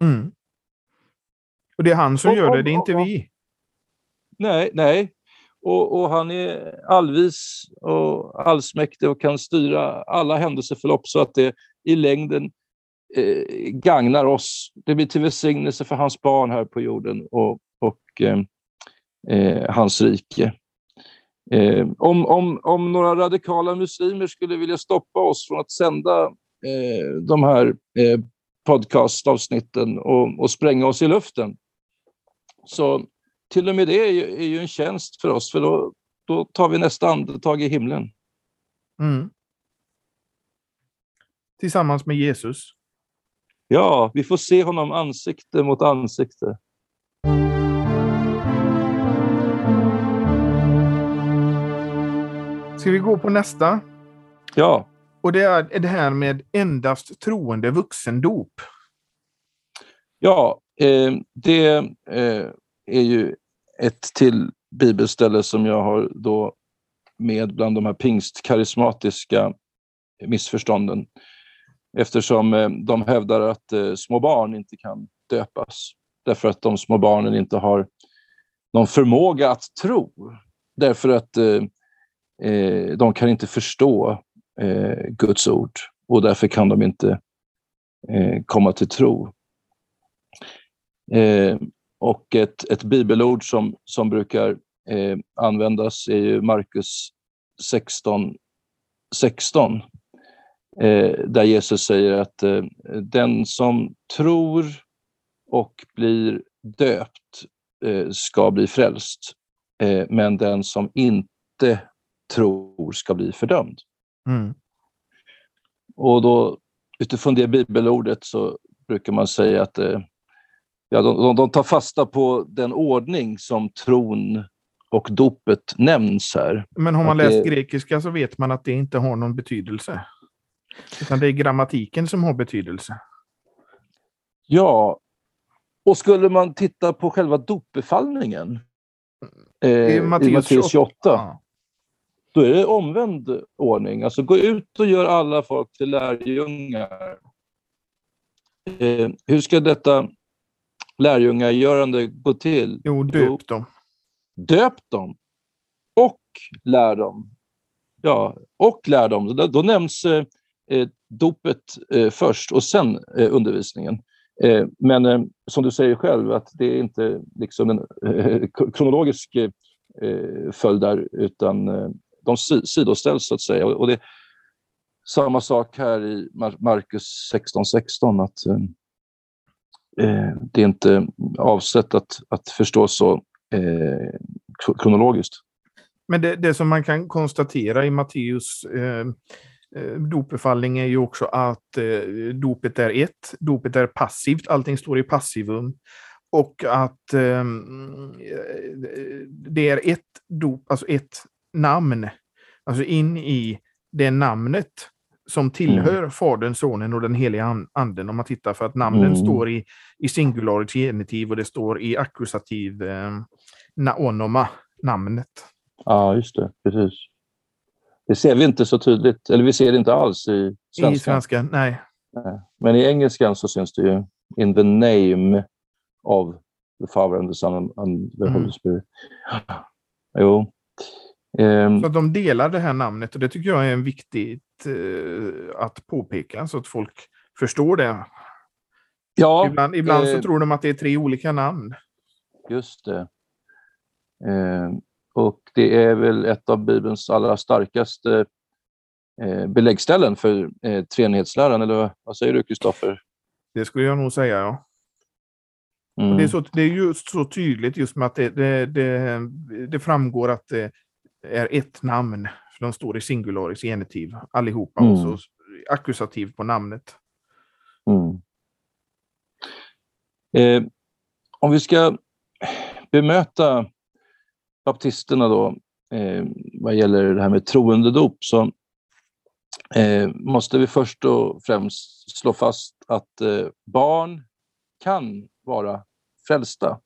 Mm. Och det är han som och, gör det, det är inte vi. Nej, nej. Och, och, han är allvis och allsmäktig och kan styra alla händelseförlopp så att det i längden eh, gagnar oss. Det blir till välsignelse för hans barn här på jorden och, och eh, eh, hans rike. Eh, om, om, om några radikala muslimer skulle vilja stoppa oss från att sända eh, de här eh, podcastavsnitten och, och spränga oss i luften, så till och med det är ju, är ju en tjänst för oss, för då, då tar vi nästa andetag i himlen. Mm. Tillsammans med Jesus. Ja, vi får se honom ansikte mot ansikte. Ska vi gå på nästa? Ja. Och det är det här med endast troende vuxendop. Ja, eh, det eh, är ju ett till bibelställe som jag har då med bland de här pingstkarismatiska missförstånden. Eftersom eh, de hävdar att eh, små barn inte kan döpas därför att de små barnen inte har någon förmåga att tro. Därför att eh, eh de kan inte förstå eh, Guds ord och därför kan de inte eh, komma till tro. Eh, och ett, ett bibelord som, som brukar eh, användas är ju Markus 16, 16 eh, där Jesus säger att eh, den som tror och blir döpt eh, ska bli frälst, eh, men den som inte tror ska bli fördömd. Mm. Och då utifrån det bibelordet så brukar man säga att eh, ja, de, de, de tar fasta på den ordning som tron och dopet nämns här. Men har man läst det... grekiska så vet man att det inte har någon betydelse. Utan det är grammatiken som har betydelse. Ja, Och skulle man titta på själva dopbefallningen eh, i Matteus 28, 28 ja. då är det omvänd ordning. Alltså gå ut och gör alla folk till lärjungar. Eh, hur ska detta lärjungagörande gå till? Jo, döp dem. Döp dem och lär dem. Ja, och lär dem. Då, då nämns eh, eh dopet eh, först och sen eh, undervisningen. Eh, men eh, som du säger själv, att det är inte liksom en kronologisk följd där, utan de sidoställs så att säga. Och det, samma sak här i Markus 16.16, 16, att Eh, det är inte avsett att, att förstås så eh, kronologiskt. Men det, det, som man kan konstatera i Matteus eh, eh, dopbefallning är ju också att eh, dopet är ett, dopet är passivt, allting står i passivum. Och att eh, det är ett dop, alltså ett namn, alltså in i det namnet som tillhör mm. Fadern, Sonen och den heliga Anden. Om man tittar för att namnen mm. står i, i singularis genitiv och det står i akkusativ eh, naonoma, namnet. Ja, just det. Precis. Det ser vi inte så tydligt, eller vi ser det inte alls i svenska. I svenska, nej. Men i engelskan så syns det ju in the name of the Father and the Son and the Holy mm. Spirit. Jo. Um, så de delar det här namnet och det tycker jag är en viktigt uh, att påpeka så att folk förstår det. Ja, ibland ibland eh, så tror de att det är tre olika namn. Just det. Eh, och det är väl ett av Bibelns allra starkaste eh, beläggställen för eh, treenighetsläran, eller vad säger du Kristoffer? Det skulle jag nog säga, ja. Mm. Det, är så, det är just så tydligt just med att det, det, det, det framgår att det är ett namn. För de står i singularis genitiv allihopa mm. och så akkusativ på namnet. Mm. Eh, om vi ska bemöta baptisterna då, eh, vad gäller det här med troendedop, så eh, måste vi först och främst slå fast att eh, barn kan vara frälsta.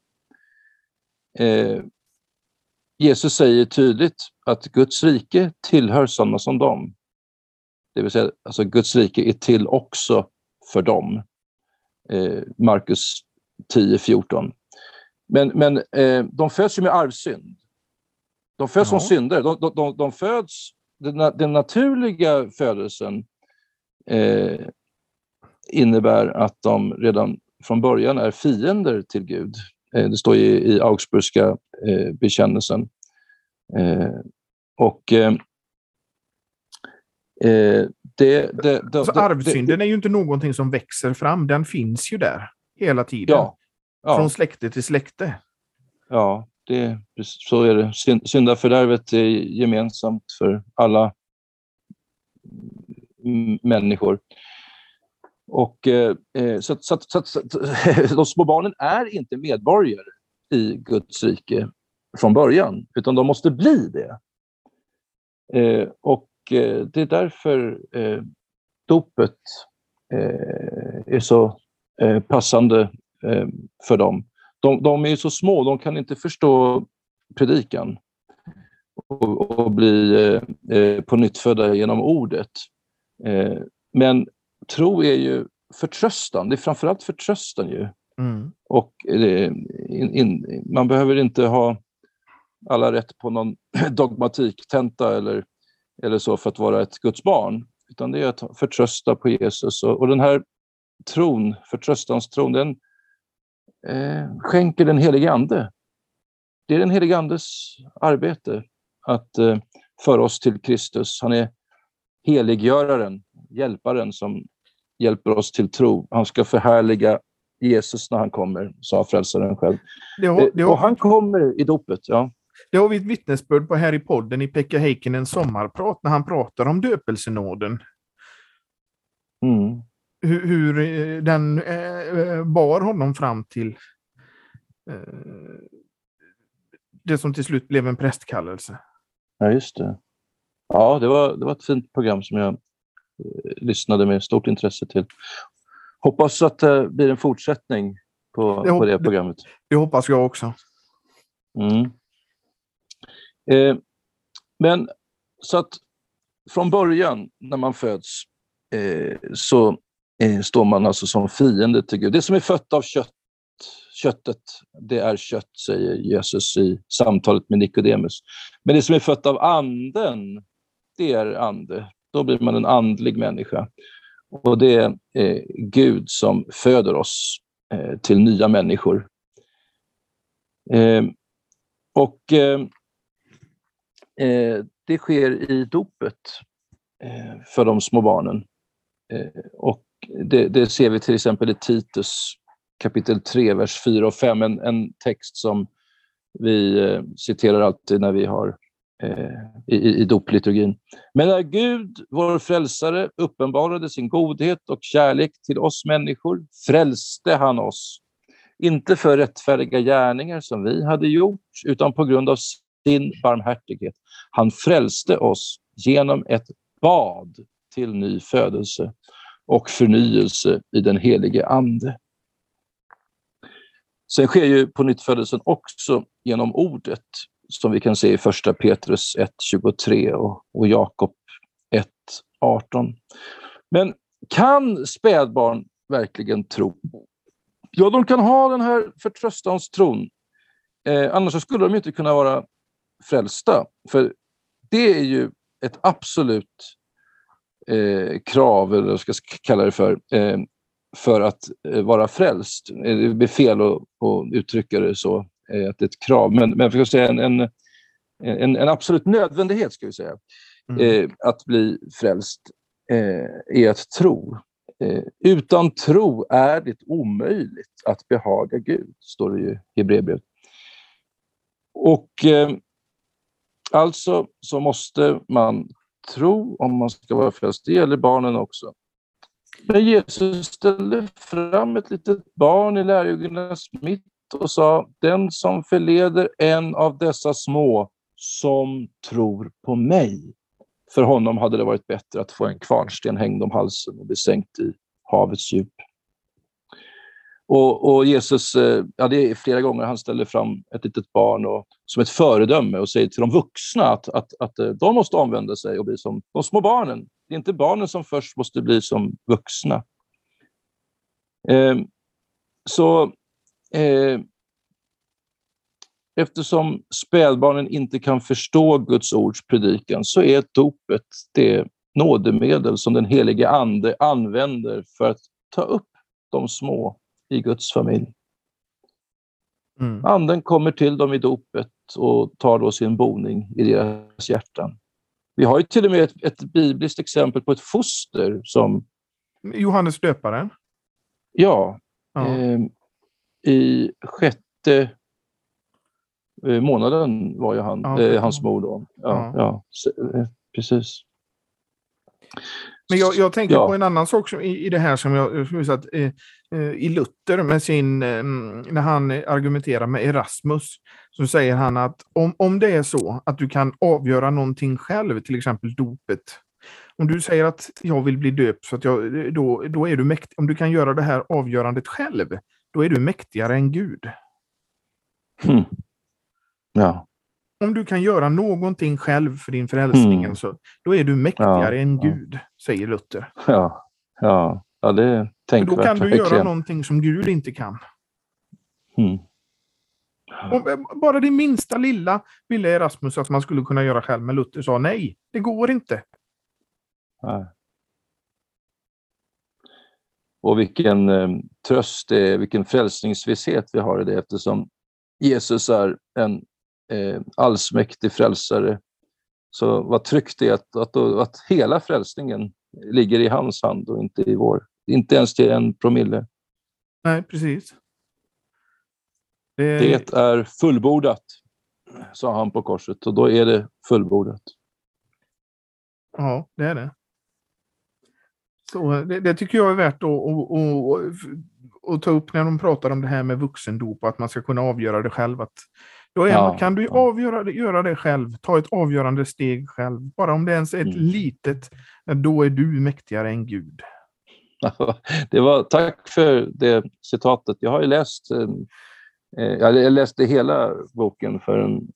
Jesus säger tydligt att Guds rike tillhör sådana som dem. Det vill säga, alltså Guds rike är till också för dem. Eh, Markus 10.14. Men, men eh, de föds ju med arvsynd. De föds ja. som syndare. De, de, de, de föds, den, den, naturliga födelsen eh, innebär att de redan från början är fiender till Gud. Eh, det står i, i Augsburgska eh, bekännelsen. Eh, och eh, eh, det, det, det, alltså, arvsynden är ju inte någonting som växer fram, den finns ju där hela tiden. Ja, ja. Från släkte till släkte. Ja, det, så är det. Syndafördärvet är gemensamt för alla människor. Och, eh, eh så, så, så, så, de små barnen är inte medborgare i Guds rike från början, utan de måste bli det. Eh, och eh, det är därför eh, dopet eh, är så eh, passande eh, för dem de, de är så små, de kan inte förstå predikan och, och bli eh, eh, på nytt födda genom ordet. Eh, men tro är ju förtröstan, det är framförallt förtröstan ju. Mm. Och eh, in, in, man behöver inte ha alla rätt på någon dogmatiktenta eller, eller så för att vara ett Guds barn. Utan det är att förtrösta på Jesus. Och, och den här tron, förtröstanstron, den, eh, skänker den helige Ande. Det är den helige Andes arbete att eh, föra oss till Kristus. Han är heliggöraren, hjälparen som hjälper oss till tro. Han ska förhärliga Jesus när han kommer, sa frälsaren själv. Det har, det har, och han kommer i dopet. Ja. Det har vi ett vittnesbörd på här i podden i Pekka Heikkinens sommarprat när han pratar om döpelsenåden. Mm hur, hur eh, den eh, bar honom fram till eh, det som till slut blev en prästkallelse. Ja, just det. Ja, det var, det var ett fint program som jag eh, lyssnade med stort intresse till. Hoppas att det blir en fortsättning på det, på det programmet. Det, det hoppas jag också. Mm. Eh, men så att från början när man föds eh, så eh, står man alltså som fiende till Gud. Det som är fött av kött, köttet, det är kött, säger Jesus i samtalet med Nikodemus. Men det som är fött av anden, det är ande. Då blir man en andlig människa. Och det är eh, Gud som föder oss eh, till nya människor. Eh, och ehm, eh, det sker i dopet eh, för de små barnen. Eh, och det, det, ser vi till exempel i Titus kapitel 3, vers 4 och 5, en, en text som vi eh, citerar alltid när vi har Eh, i, i dopliturgin. Men när Gud, vår frälsare, uppenbarade sin godhet och kärlek till oss människor frälste han oss inte för rättfärdiga gärningar som vi hade gjort, utan på grund av sin barmhärtighet. Han frälste oss genom ett bad till ny födelse och förnyelse i den helige Ande. Sen sker ju på nyttfödelsen också genom ordet som vi kan se i första Petrus 1.23 och, och Jakob 1.18. Men kan spädbarn verkligen tro Ja, de kan ha den här förtröstanstron. Eh, annars skulle de inte kunna vara frälsta. För det är ju ett absolut eh, krav, eller vad jag ska kalla det för, eh, för att eh, vara frälst. Det blir fel att, att uttrycka det så, att det är ett krav. Men, men för att säga en, en, en, en absolut nödvändighet, ska vi säga, mm. att bli frälst är att tro. Eh, utan tro är det omöjligt att behaga Gud, står det ju i Hebreerbrevet. Och eh, alltså så måste man tro om man ska vara frälst. Det gäller barnen också. Men Jesus ställde fram ett litet barn i lärjungarnas mitt och sa, den som förleder en av dessa små som tror på mig, för honom hade det varit bättre att få en kvarnsten hängd om halsen och bli sänkt i havets djup. Och, och, Jesus, eh, ja, det är flera gånger han ställer fram ett litet barn och, som ett föredöme och säger till de vuxna att, att, att eh, de måste omvända sig och bli som de små barnen. Det är inte barnen som först måste bli som vuxna. Eh, så eh, Eftersom spädbarnen inte kan förstå Guds ords predikan så är dopet det nådemedel som den helige Ande använder för att ta upp de små i Guds familj. Mm. Anden kommer till dem i dopet och tar då sin boning i deras hjärtan. Vi har ju till och med ett, ett bibliskt exempel på ett foster som... Johannes döparen? Ja. ja. Eh, I sjätte Eh, månaden var ju han, ja, eh, hans mor då. Ja, ja. ja. Eh, precis. Men jag, jag tänker ja. på en annan sak som, i, i det här som jag som att, eh, i Luther med sin, eh, när han argumenterar med Erasmus, så säger han att om, om det är så att du kan avgöra någonting själv, till exempel dopet. Om du säger att jag vill bli döpt, så att jag, då, då är du mäktig. Om du kan göra det här avgörandet själv, då är du mäktigare än Gud. Mm. Ja. Om du kan göra någonting själv för din frälsning, mm. så, då är du mäktigare ja, än Gud, säger Luther. Ja, ja. ja det är tänkvärt. Då kan du verkligen. göra någonting som Gud inte kan. Mm. Och eh, bara det minsta lilla ville Erasmus att man skulle kunna göra själv, men Luther sa nej, det går inte. Nej. Och vilken eh, tröst det är, vilken frälsningsvisshet vi har i det eftersom Jesus är en eh, allsmäktig frälsare. Så vad tryggt det är att, att, att hela frälsningen ligger i hans hand och inte i vår. Inte ens till en promille. Nej, precis. Det... det är fullbordat, sa han på korset, och då är det fullbordat. Ja, det är det. Så det, det tycker jag är värt att, att, att, att, ta upp när de pratar om det här med vuxendop, att man ska kunna avgöra det själv. Att då är, ja, kan du ja. avgöra, göra det själv, ta ett avgörande steg själv. Bara om det ens är ett mm. litet, då är du mäktigare än Gud. det var, tack för det citatet. Jag har ju läst, eh, eh jag läste hela boken för en,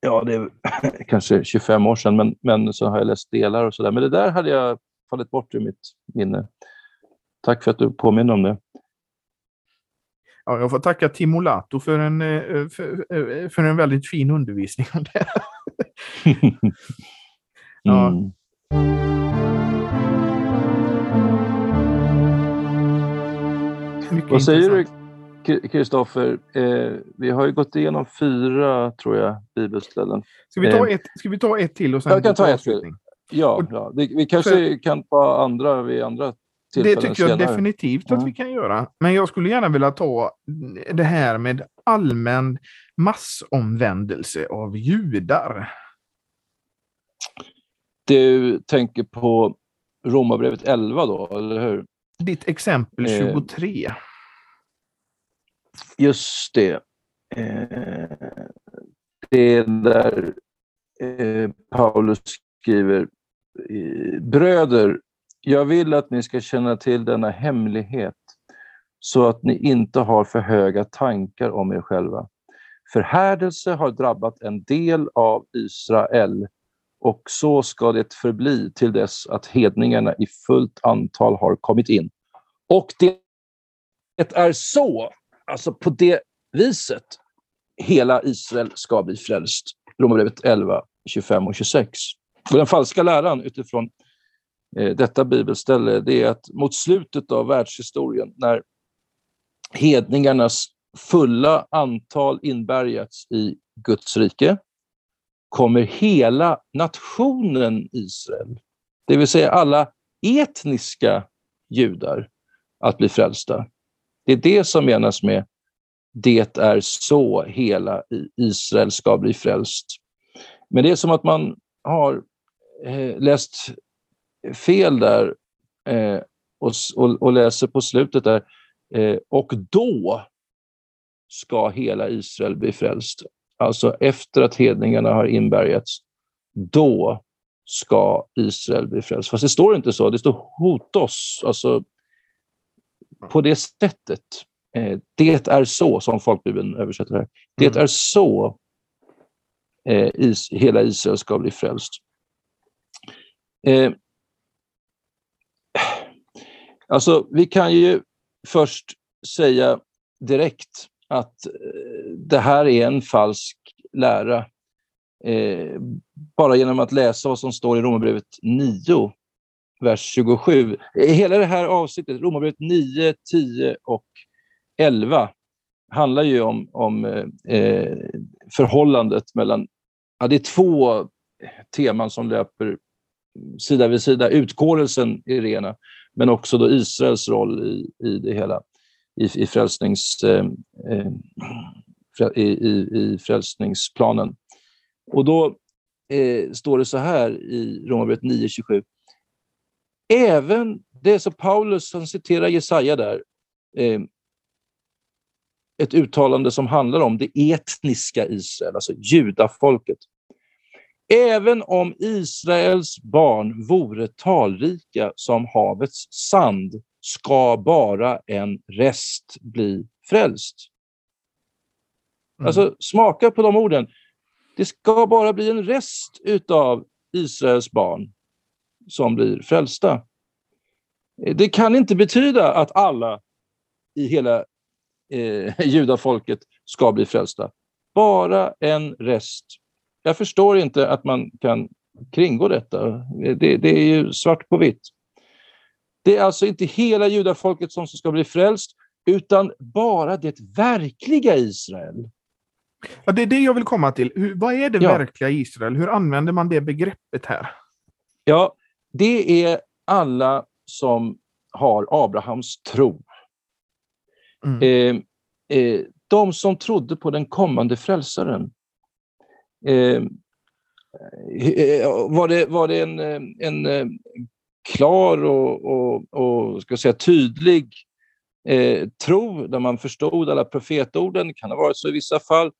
ja, det är kanske 25 år sedan, men, men så har jag läst delar och sådär. Men det där hade jag fallit bort ur mitt minne. Tack för att du påminner om det. Ja, jag får tacka Timo Lato för en, eh, för, eh, för en väldigt fin undervisning om det. ja. Mm. Vad säger du, Kristoffer? Eh, vi har ju gått igenom fyra, tror jag, bibelställen. Ska vi ta, eh, ett, ska vi ta ett till och sen jag kan ta ett till. Ja, ja. Vi, vi kanske för, kan ta andra vid andra det tycker jag senare. definitivt att vi kan göra. Men jag skulle gärna vilja ta det här med allmän massomvändelse av judar. Du tänker på Romarbrevet 11 då, eller hur? Ditt exempel 23. Eh, just det. Eh, det är där eh, Paulus skriver Eh, bröder, jag vill att ni ska känna till denna hemlighet så att ni inte har för höga tankar om er själva. Förhärdelse har drabbat en del av Israel och så ska det förbli till dess att hedningarna i fullt antal har kommit in. Och det, är så, alltså på det viset, hela Israel ska bli frälst. Romarbrevet 11, 25 och 26. Och den falska läran utifrån eh, detta bibelställe det är att mot slutet av världshistorien, när hedningarnas fulla antal inbärgats i Guds rike, kommer hela nationen Israel, det vill säga alla etniska judar, att bli frälsta. Det är det som menas med det är så hela Israel ska bli frälst. Men det är som att man har läst fel där eh, och, och, och, läser på slutet där. Eh, och då ska hela Israel bli frälst. Alltså efter att hedningarna har inbärgats, då ska Israel bli frälst. Fast det står inte så, det står hotos, alltså på det sättet. Eh, det är så, som folkbibeln översätter det här. Det mm. är så eh, hela Israel ska bli frälst. Eh, alltså, vi kan ju först säga direkt att eh, det här är en falsk lära. Eh, bara genom att läsa vad som står i Romarbrevet 9, vers 27. Eh, hela det här avsnittet, Romarbrevet 9, 10 och 11, handlar ju om, om eh, eh, förhållandet mellan... Ja, det är två teman som löper sida vid sida. Utkårelsen i det ena, men också då Israels roll i, i det hela, i, i, frälsnings, eh, eh, i, i, i frälsningsplanen. Och då eh, står det så här i Romarbrevet 9.27. Även, det är så Paulus, han citerar Jesaja där, eh, ett uttalande som handlar om det etniska Israel, alltså judafolket. Även om Israels barn vore talrika som havets sand ska bara en rest bli frälst. Mm. Alltså smaka på de orden. Det ska bara bli en rest utav Israels barn som blir frälsta. Det kan inte betyda att alla i hela eh, judafolket ska bli frälsta. Bara en rest. Jag förstår inte att man kan kringgå detta. Det, det är ju svart på vitt. Det är alltså inte hela judafolket som ska bli frälst, utan bara det verkliga Israel. Ja, det är det jag vill komma till. Hur, vad är det ja. verkliga Israel? Hur använder man det begreppet här? Ja, det är alla som har Abrahams tro. Mm. Eh, eh, de som trodde på den kommande frälsaren. Eh, eh, eh, var det, var det en, eh, en klar och, och, och ska säga, tydlig eh, tro där man förstod alla profetorden? Det kan ha varit så i vissa fall.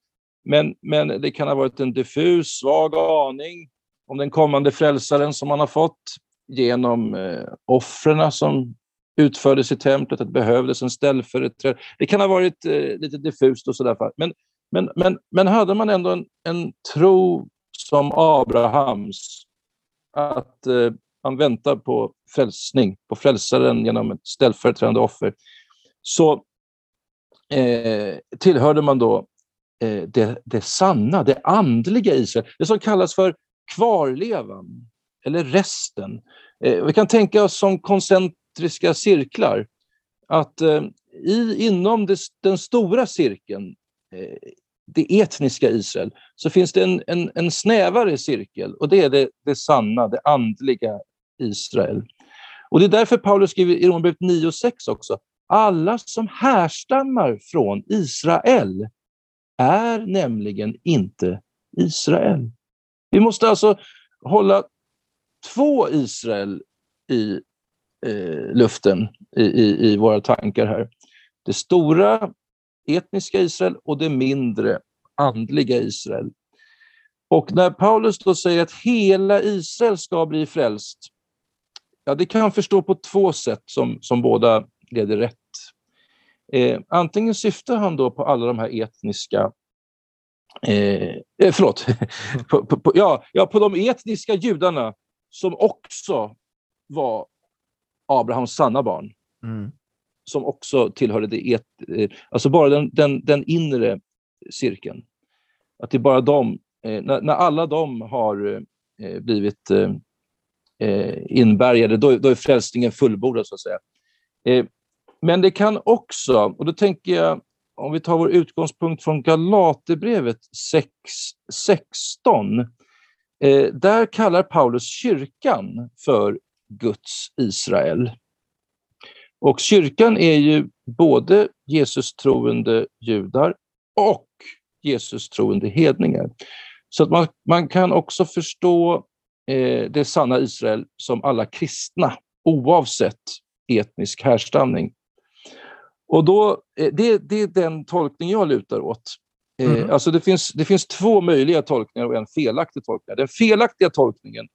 Men, men det kan ha varit en diffus, svag aning om den kommande frälsaren som man har fått genom eh, offren som utfördes i templet, att det behövdes en ställföreträdare. Det kan ha varit eh, lite diffust och sådär. Men, men, men, men hade man ändå en, en tro som Abrahams, att eh, man väntar på frälsning, på frälsaren genom ett ställföreträdande offer, så eh, tillhörde man då eh, det, det sanna, det andliga Israel, det som kallas för kvarlevan, eller resten. Eh, vi kan tänka oss som koncentriska cirklar, att eh, i, inom det, den stora cirkeln, Eh, det etniska Israel, så finns det en, en, en snävare cirkel och det är det, det sanna, det andliga Israel. Och Det är därför Paulus skriver i Romarbrevet 9 och 6 också, alla som härstammar från Israel är nämligen inte Israel. Vi måste alltså hålla två Israel i eh, luften i, i, i, våra tankar här. Det stora etniska Israel och det mindre andliga Israel. Och när Paulus då säger att hela Israel ska bli frälst, ja, det kan man förstå på två sätt som, som båda leder rätt. Eh, antingen syftar han då på alla de här etniska eh, eh förlåt, på, på, på, ja, ja, på de etniska judarna som också var Abrahams sanna barn. Mm. Som också tillhörde det et, eh, alltså bara den, den, den inre cirkeln. Att det är bara de, eh, när, när, alla de har eh, blivit inbärgade, då, då är frälsningen fullbordad så att säga. Men det kan också, och då tänker jag, om vi tar vår utgångspunkt från Galaterbrevet 6, 16, eh, där kallar Paulus kyrkan för Guds Israel. Och kyrkan är ju både Jesus troende judar och Jesus troende hedningar. Så att man, man kan också förstå eh, det sanna Israel som alla kristna, oavsett etnisk härstamning. Och då, eh, det, det är den tolkning jag lutar åt. Mm. alltså det, finns, det finns två möjliga tolkningar och en felaktig tolkning. Den felaktiga tolkningen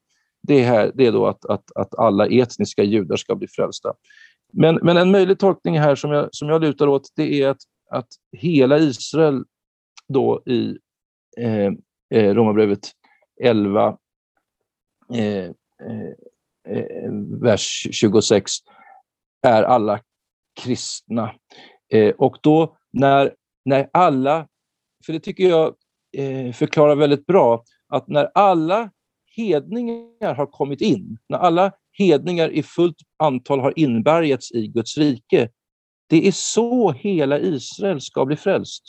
det, här, det är då att, att, att alla etniska judar ska bli frälsta. Men, men en möjlig tolkning här som jag, som jag lutar åt det är att, att hela Israel då i eh, eh Romarbrevet 11, eh, eh, eh, vers 26, är alla kristna. Eh, och då när, när alla, för det tycker jag eh, förklarar väldigt bra, att när alla hedningar har kommit in, när alla hedningar i fullt antal har inbärgats i Guds rike, det är så hela Israel ska bli frälst.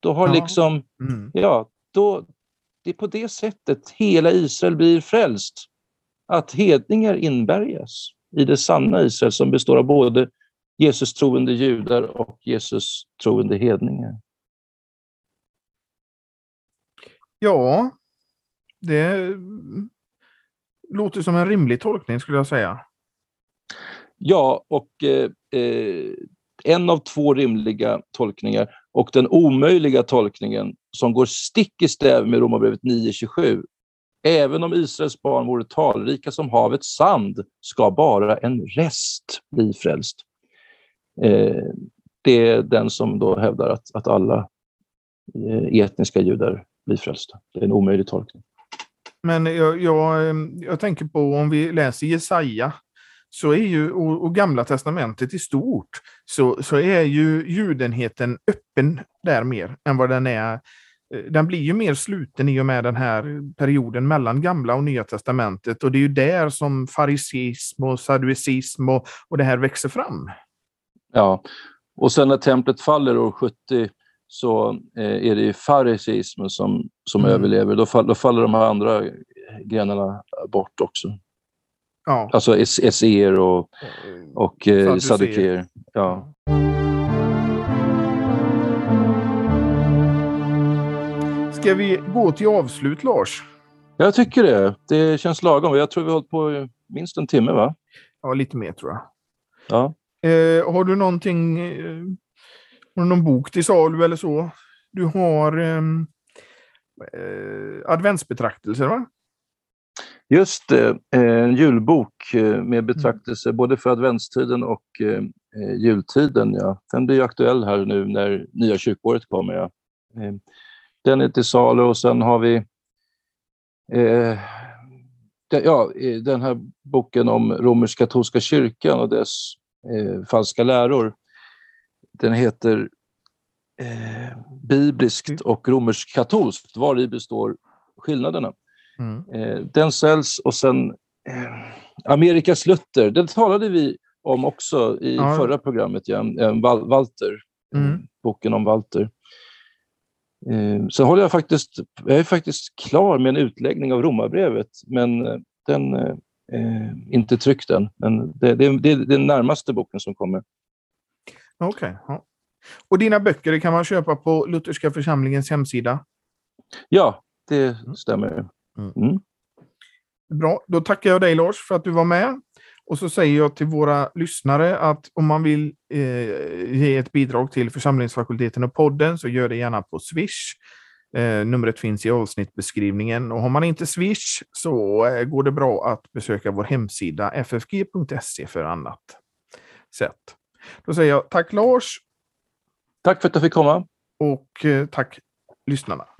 Då har ja. liksom, mm. ja, då, det är på det sättet hela Israel blir frälst. Att hedningar inbärgas i det sanna Israel som består av både Jesus troende judar och Jesus troende hedningar. Ja, det låter som en rimlig tolkning skulle jag säga. Ja, och eh, eh, en av två rimliga tolkningar och den omöjliga tolkningen som går stick i stäv med Romarbrevet 9.27. Även om Israels barn vore talrika som havets sand ska bara en rest bli frälst. Eh, det är den som då hävdar att, att alla eh, etniska judar blir frälsta. Det är en omöjlig tolkning. Men jag, jag, ehm, jag tänker på om vi läser Jesaja, så är ju, och, och Gamla Testamentet i stort, så, så är ju judenheten öppen där mer än vad den är eh, den blir ju mer sluten i och med den här perioden mellan Gamla och Nya Testamentet. Och det är ju där som farisism och saduicism och, och det här växer fram. Ja, och sen när templet faller år 70 så eh, är det farisismen som, som mm. överlever. Då, fall, då, faller de här andra grenarna bort också. Ja. Alltså esséer och, och eh, saduceer. Ja. Ska vi gå till avslut, Lars? Jag tycker det. Det känns lagom. Jag tror vi har hållit på minst en timme, va? Ja, lite mer tror jag. Ja. Eh, har du någonting, eh, har du någon bok till salu eller så? Du har ehm, eh, adventsbetraktelser, va? Just det, en julbok med betraktelser mm. både för adventstiden och jultiden. Ja. Den blir aktuell här nu när nya kyrkåret kommer. Ja. Den är till salu och sen har vi eh, ja, den här boken om romersk-katolska kyrkan och dess eh, falska läror. Den heter eh, Bibliskt mm. och romersk-katolskt. Var i består skillnaderna? Mm. Eh, den säljs och sen eh, Amerikas Luther, den talade vi om också i ja. förra programmet, ja, Walter, mm. boken om Walter. Eh, sen håller jag faktiskt, jag är faktiskt klar med en utläggning av romarbrevet, men eh, den är eh, inte tryckt än. Men det, det, det är den närmaste boken som kommer. Okej. Okay. Ja. Och dina böcker kan man köpa på Lutherska församlingens hemsida? Ja, det mm. stämmer. Mm. Mm. Bra, då tackar jag dig Lars för att du var med. Och så säger jag till våra lyssnare att om man vill eh, ge ett bidrag till församlingsfakulteten och podden så gör det gärna på Swish. Eh, numret finns i avsnittbeskrivningen och har man inte Swish så eh, går det bra att besöka vår hemsida ffg.se för annat sätt. Då säger jag tack Lars. Tack för att jag fick komma. Och eh, tack lyssnarna.